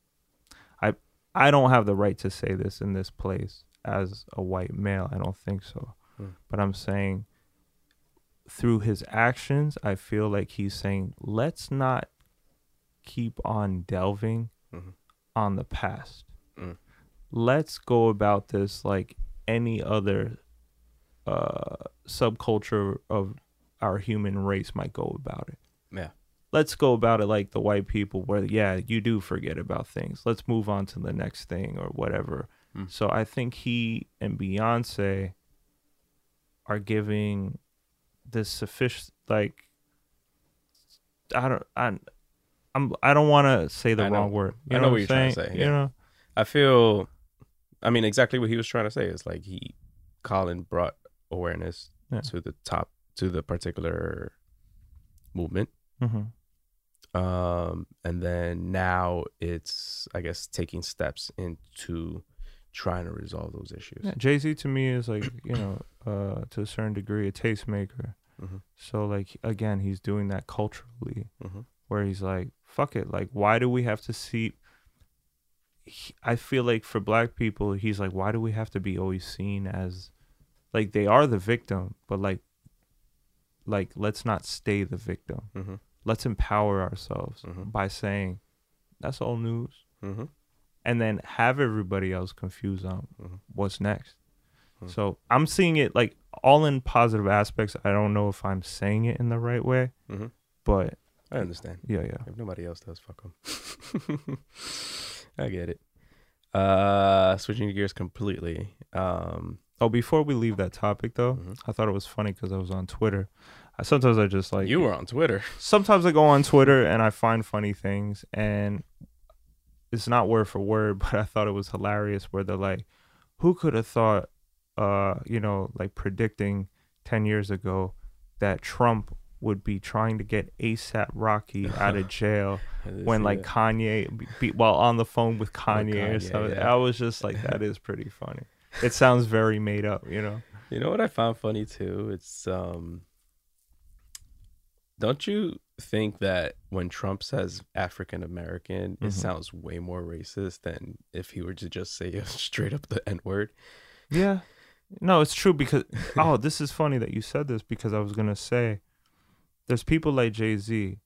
I I don't have the right to say this in this place as a white male. I don't think so. Hmm. But I'm saying through his actions, I feel like he's saying let's not keep on delving Mhm. on the past. Mm. Let's go about this like any other uh subculture of our human race might go about it. Yeah. Let's go about it like the white people where yeah, you do forget about things. Let's move on to the next thing or whatever. Mm. So I think he and Beyonce are giving this sufficient like I don't I I'm I don't want to say the I know. wrong word. You I know know, what you're trying to saying? say, You know, I feel, I mean, exactly what he was trying to say is like he, Colin brought awareness Yeah. to the top, to the particular movement. hmm Um, and then now it's, I guess, taking steps into trying to resolve those issues. Yeah, Jay Z to me is like you know, uh, to a certain degree, a tastemaker. Mhm. So like again, he's doing that culturally, Mhm. where he's like, "Fuck it!" Like, why do we have to see? He- I feel like for black people, he's like, why do we have to be always seen as, like they are the victim, but like, like let's not stay the victim. Mhm. Let's empower ourselves Mhm. by saying, that's all news, Mhm. and then have everybody else confused on Mhm. what's next. Hmm. So I'm seeing it like all in positive aspects. I don't know if I'm saying it in the right way, Mhm. but I understand. yeah, yeah. If nobody else does, fuck them. I get it. Uh, switching gears completely. Um, Oh, before we leave that topic though, Mhm. I thought it was funny because I was on Twitter. I, sometimes I just like you were on Twitter. sometimes I go on Twitter and I find funny things and it's not word for word, but I thought it was hilarious where they're like, who could have thought uh, you know, like predicting ten years ago that Trump would be trying to get ASAP Rocky out of jail when like that. Kanye be, while on the phone with Kanye, or Kanye, something. yeah. I was just like, that is pretty funny. It sounds very made up, you know. You know what I found funny too? It's um don't you think that when Trump says African American, Mhm. it sounds way more racist than if he were to just say straight up the N word? Yeah. No, it's true because oh, this is funny that you said this because I was gonna say there's people like Jay Z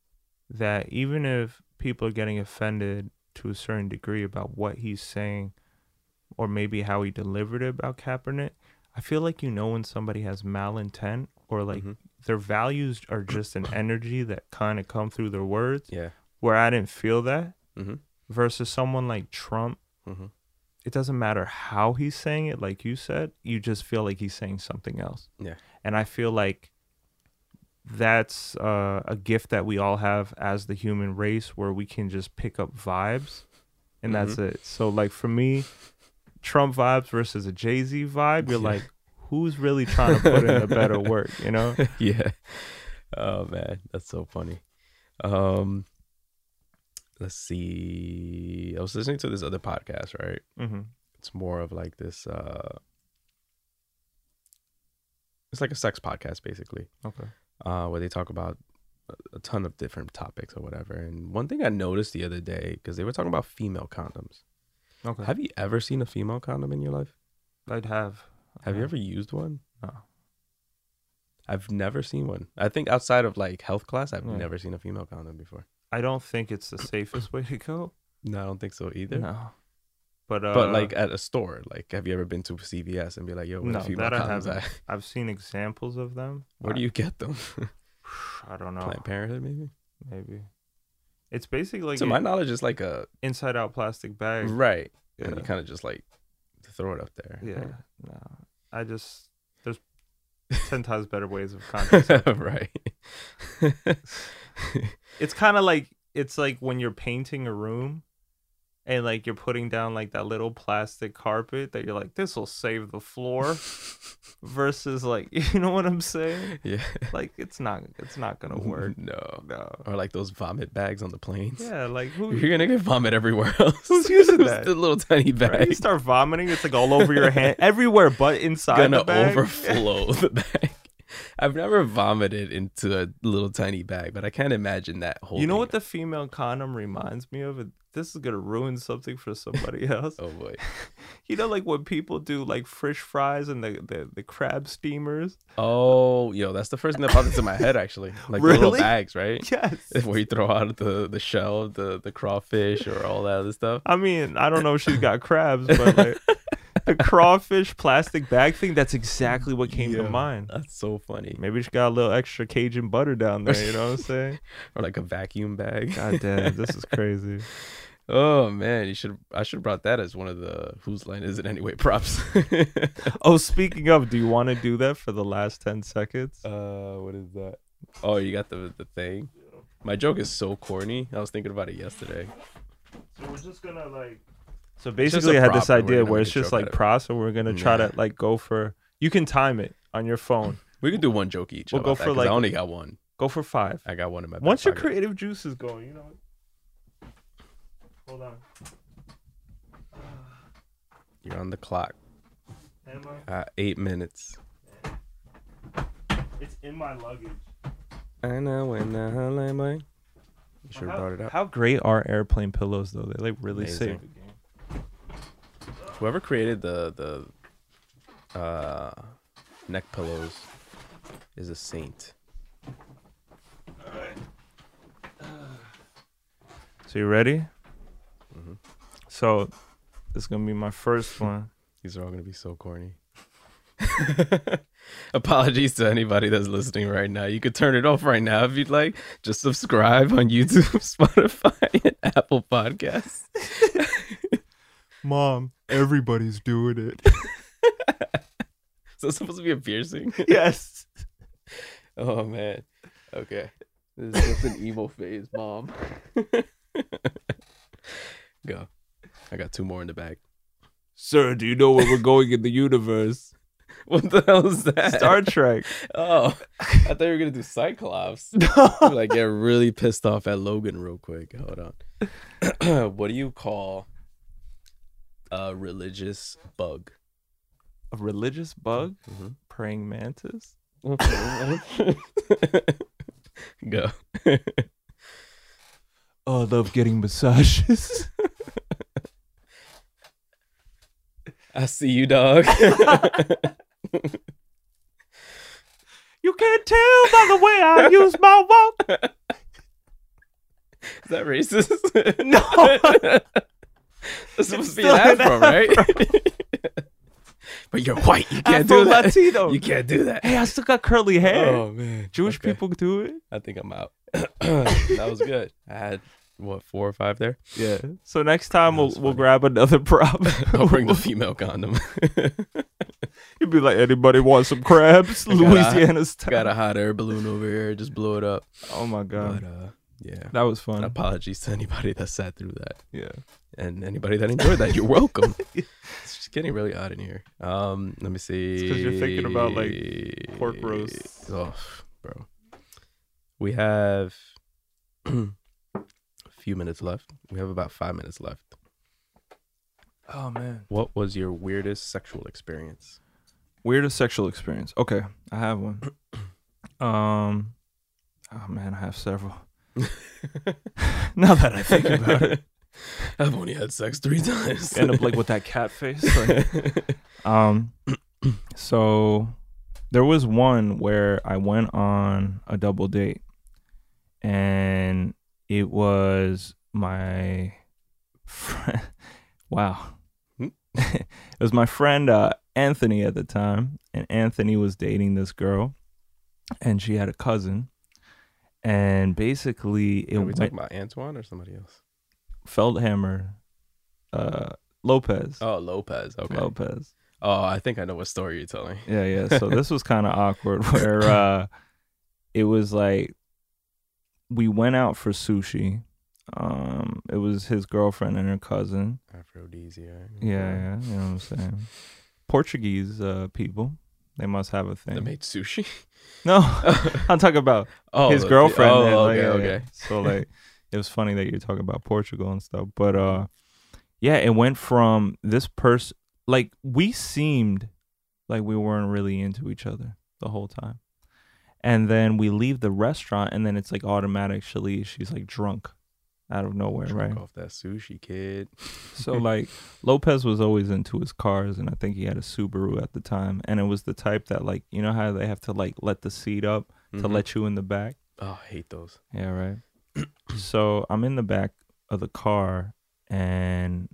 that even if people are getting offended to a certain degree about what he's saying or maybe how he delivered it about Kaepernick, I feel like you know when somebody has malintent or like Mhm. Their values are just an energy that kind of come through their words Yeah. where I didn't feel that Mm-hmm. versus someone like Trump Mm-hmm. it doesn't matter how he's saying it, like you said, you just feel like he's saying something else. Yeah. And I feel like that's uh, a gift that we all have as the human race where we can just pick up vibes and that's it. So, like, for me, Trump vibes versus a Jay Z vibe, you're Yeah. like, who's really trying to put in a better work, you know? yeah. Oh man, that's so funny. Um let's see. I was listening to this other podcast, right? hmm It's more of like this uh it's like a sex podcast basically. Okay. uh, where they talk about a- a ton of different topics or whatever. And one thing I noticed the other day, because they were talking about female condoms. Okay. Have you ever seen a female condom in your life? I'd have. Have you ever used one? No. I've never seen one. I think outside of like health class, I've Yeah. never seen a female condom before. I don't think it's the safest way to go. No, I don't think so either. No. But, uh, But like at a store, like have you ever been to CVS and be like, "Yo, where no, the female that I condoms haven't. at? I've seen examples of them. Where do you get them? I don't know. Planned Parenthood, maybe. Maybe. It's basically like to my knowledge, it's like a inside out plastic bag. right, Yeah. and you kind of just like throw it up there. Yeah. No. I just there's ten times better ways of contraception. right. it's kind of like it's like when you're painting a room and like you're putting down like that little plastic carpet that you're like this will save the floor versus like you know what I'm saying? yeah. Like it's not it's not going to work. No. No. Or like those vomit bags on the planes. Yeah, like who You're gonna get vomit everywhere else. Who's using that? The little tiny right? bag You start vomiting, it's like all over your hand, everywhere but inside gonna the bag. overflow the bag. I've never vomited into a little tiny bag, but I can't imagine that whole. You know what the female condom reminds me of? It- This is gonna ruin something for somebody else. Oh boy. You know, like when people do like fish fries and the the, the crab steamers. Oh, yo, that's the first thing that popped into my head actually. Like the little bags, right? Yes. Where you throw out the the shell, the the crawfish, or all that other stuff. I mean, I don't know if she's got crabs, but like the crawfish plastic bag thing. That's exactly what came Yeah. to mind. That's so funny. Maybe she got a little extra Cajun butter down there. You know what I'm saying? Or like a vacuum bag. God damn, this is crazy. Oh man, you should. I should have brought that as one of the whose line is it anyway props. Oh, speaking of, do you want to do that for the last ten seconds? uh, what is that? Oh, you got the the thing. My joke is so corny. I was thinking about it yesterday. So we're just gonna like. So basically, I had this prop and we're idea where it's just like pros, and we're gonna try to like go for. You can time it on your phone. We can do one joke each. We'll go for, like- I only got one. Go for five. I got one in my. back Once your pocket. creative juice is going, you know. Hold on. You're on the clock. Am I? Uh, eight minutes. It's in my luggage. I know when the hell am I? You should have brought it up. How great are airplane pillows though? They like really Amazing. save the game. Whoever created the the uh, neck pillows is a saint. So you ready? Mhm. So this is gonna be my first one. These are all gonna be so corny. Apologies to anybody that's listening right now. You could turn it off right now if you'd like. Just subscribe on YouTube, Spotify, and Apple Podcasts. Mom, everybody's doing it. Is So it's supposed to be a piercing. yes. oh man. Okay. This is just an evil phase, mom. Go. I got two more in the bag. Sir, do you know where we're going in the universe? What the hell is that? Star Trek. Oh, I thought you were gonna do Cyclops. no. like get really pissed off at Logan real quick. Hold on. what do you call a religious bug? A religious bug? Mhm. Praying mantis? Go. Oh, I love getting massages. I see you, dog. you can't tell by the way I use my walk. Is that racist? No. That's supposed to be an afro, right? but you're white. You can't Afro do that. Latino. You can't do that. Hey, I still got curly hair. Oh man, Jewish Okay. people do it. I think I'm out. that was good. I had what four or five there. Yeah. So next time we'll was we'll grab another prop. I'll bring the female condom. You'd be like, anybody want some crabs? I got a- Louisiana style. Got a hot air balloon over here. Just blow it up. oh my god, But uh, yeah. that was fun. apologies to anybody that sat through that, Yeah. And anybody that enjoyed that. You're welcome. it's just getting really odd in here. Um, let me see. Because you're thinking about, like, pork roast. Oh, bro. We have a few minutes left. We have about five minutes left. Oh man. What was your weirdest sexual experience? Weirdest sexual experience. Okay, I have one. Um. Oh man, I have several. now that I think about it, I've only had sex three times. end up like with that cat face. like- um. So there was one where I went on a double date, and it was my friend. Wow. Hmm? it was my friend uh, Anthony at the time, and Anthony was dating this girl, and she had a cousin, and basically it Are we went talking about Antoine or somebody else? Feldhammer, uh, Lopez, Oh, Lopez. Okay. Lopez. Oh, I think I know what story you're telling. Yeah, yeah. So this was kind of awkward where uh it was like we went out for sushi. Um it was his girlfriend and her cousin. Aphrodisiac. Yeah, yeah, you know what I'm saying. Portuguese uh people. They must have a thing. They made sushi. No, I'm talking about oh, his girlfriend. Oh, and, like, okay, yeah, okay. yeah. So like it was funny that you're talking about Portugal and stuff. But uh yeah, it went from this person like we seemed like we weren't really into each other the whole time. And then we leave the restaurant and then it's like automatic she's like drunk out of nowhere, Drunk right? off that sushi, kid. So like Lopez was always into his cars and I think he had a Subaru at the time. And it was the type that like you know how they have to like let the seat up to Mhm. let you in the back? Oh, I hate those. Yeah, right. So I'm in the back of the car and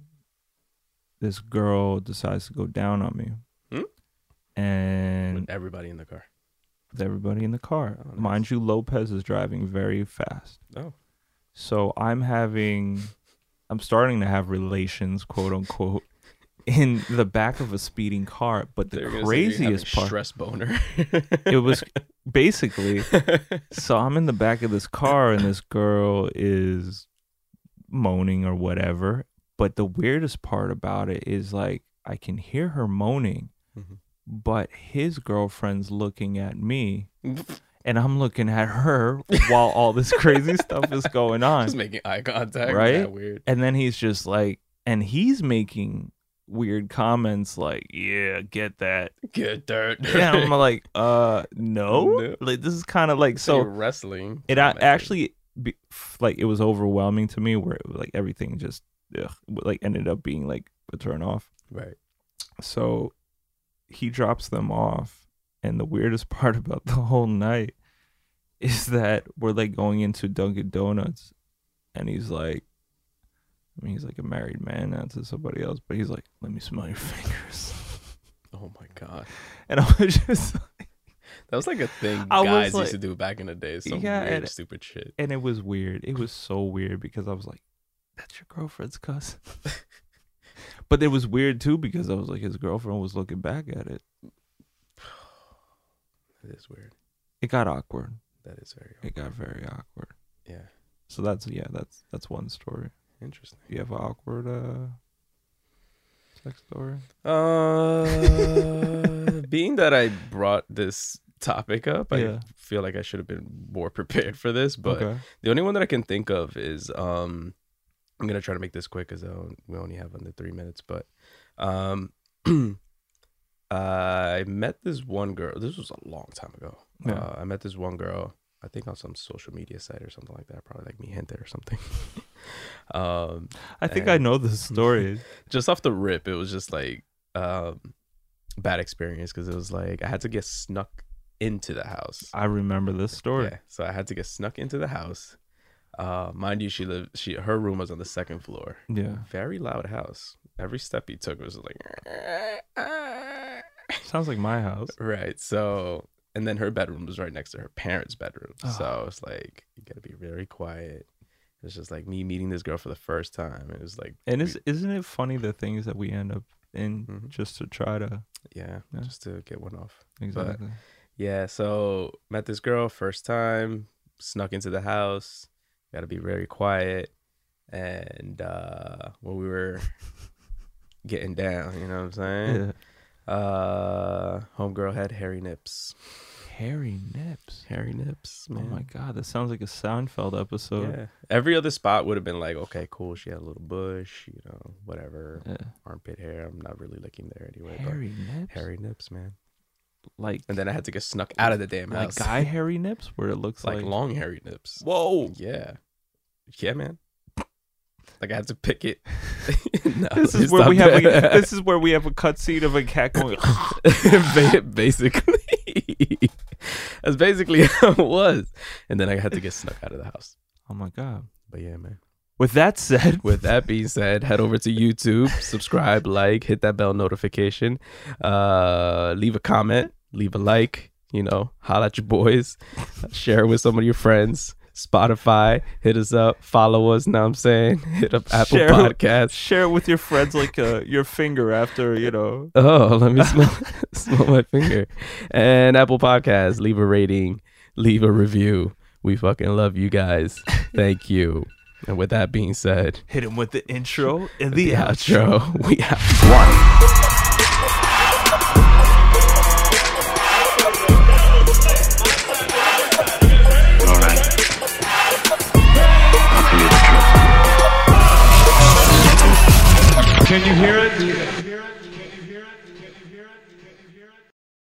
this girl decides to go down on me. Hmm? And With everybody in the car. with everybody in the car. Oh, nice. Mind you, Lopez is driving very fast. Oh. So I'm having I'm starting to have relations, quote unquote, in the back of a speeding car. But the They're gonna say you're having craziest part stress boner. it was basically so I'm in the back of this car and this girl is moaning or whatever. But the weirdest part about it is like I can hear her moaning, Mhm. but his girlfriend's looking at me and I'm looking at her while all this crazy stuff is going on. Just making eye contact. Right? Yeah, weird. And then he's just like and he's making weird comments like, Yeah, get that. Get dirt. And I'm like, uh no. No. Like this is kind of like so so wrestling. it commenting. actually be, like it was overwhelming to me where it like everything just ugh, like ended up being like a turn off right. so he drops them off and the weirdest part about the whole night is that we're like going into dunkin donuts and he's like i mean he's like a married man now to somebody else but he's like let me smell your fingers Oh my god. and i was just That was like a thing I guys like- used to do back in the day. Some Yeah, weird, and- stupid shit. and it was weird. It was so weird because I was like, "That's your girlfriend's cousin," But it was weird too because I was like his girlfriend was looking back at it. It is weird. It got awkward. That is very Awkward. It got very awkward. yeah. So that's yeah, that's that's one story. Interesting. You have an awkward uh sex story? Uh, being that I brought this topic up, I feel like I should have been more prepared for this. But okay. the only one that I can think of is um, I'm gonna try to make this quick because we only have under three minutes. But um, I met this one girl. This was a long time ago. Yeah. Uh, I met this one girl. I think on some social media site or something like that. Probably like MiGente or something. um, I think I know the story. just off the rip, it was just like um bad experience because it was like I had to get snuck into the house. I remember this story. Yeah, so I had to get snuck into the house. Uh, mind you, she lived. She her room was on the second floor. Yeah. Very loud house. Every step he took was like, Sounds like my house. right. So, and then her bedroom was right next to her parents' bedroom. So Oh. it's like you gotta be very quiet. It's just like me meeting this girl for the first time. It was like, And is isn't it funny the things that we end up in Mhm. just to try to yeah, Yeah. just to get one off. exactly. Yeah, so met this girl first time, snuck into the house, got to be very quiet. And uh when we were getting down, you know what I'm saying? yeah. Uh homegirl had hairy nips. Hairy nips. Hairy nips, Oh my god, that sounds like a Seinfeld episode. yeah. Every other spot would have been like, okay, cool. She had a little bush, you know, whatever. Yeah. Armpit hair. I'm not really looking there anyway. Hairy but nips. hairy nips, man. Like And then I had to get snuck out of the damn house. like guy hairy nips where it looks like like, long hairy nips. Whoa. Yeah. Yeah, man. Like I had to pick it. No, This is where not we have a, this is where we have a cutscene of a cat going Ba- basically. That's basically how it was. And then I had to get snuck out of the house. Oh my god. But yeah, man. With that said, With that being said, head over to YouTube, subscribe, like, hit that bell notification, uh, leave a comment, leave a like, you know, holla at your boys, share it with some of your friends. Spotify, hit us up, follow us. Now I'm saying, hit up Apple Share- Podcasts. share it with your friends like uh, your finger after, you know. Oh, let me smell, smell my finger. And Apple Podcasts, leave a rating, leave a review. We fucking love you guys. Thank you. And with that being said, Hit him with the intro and the the outro. outro. We out. One.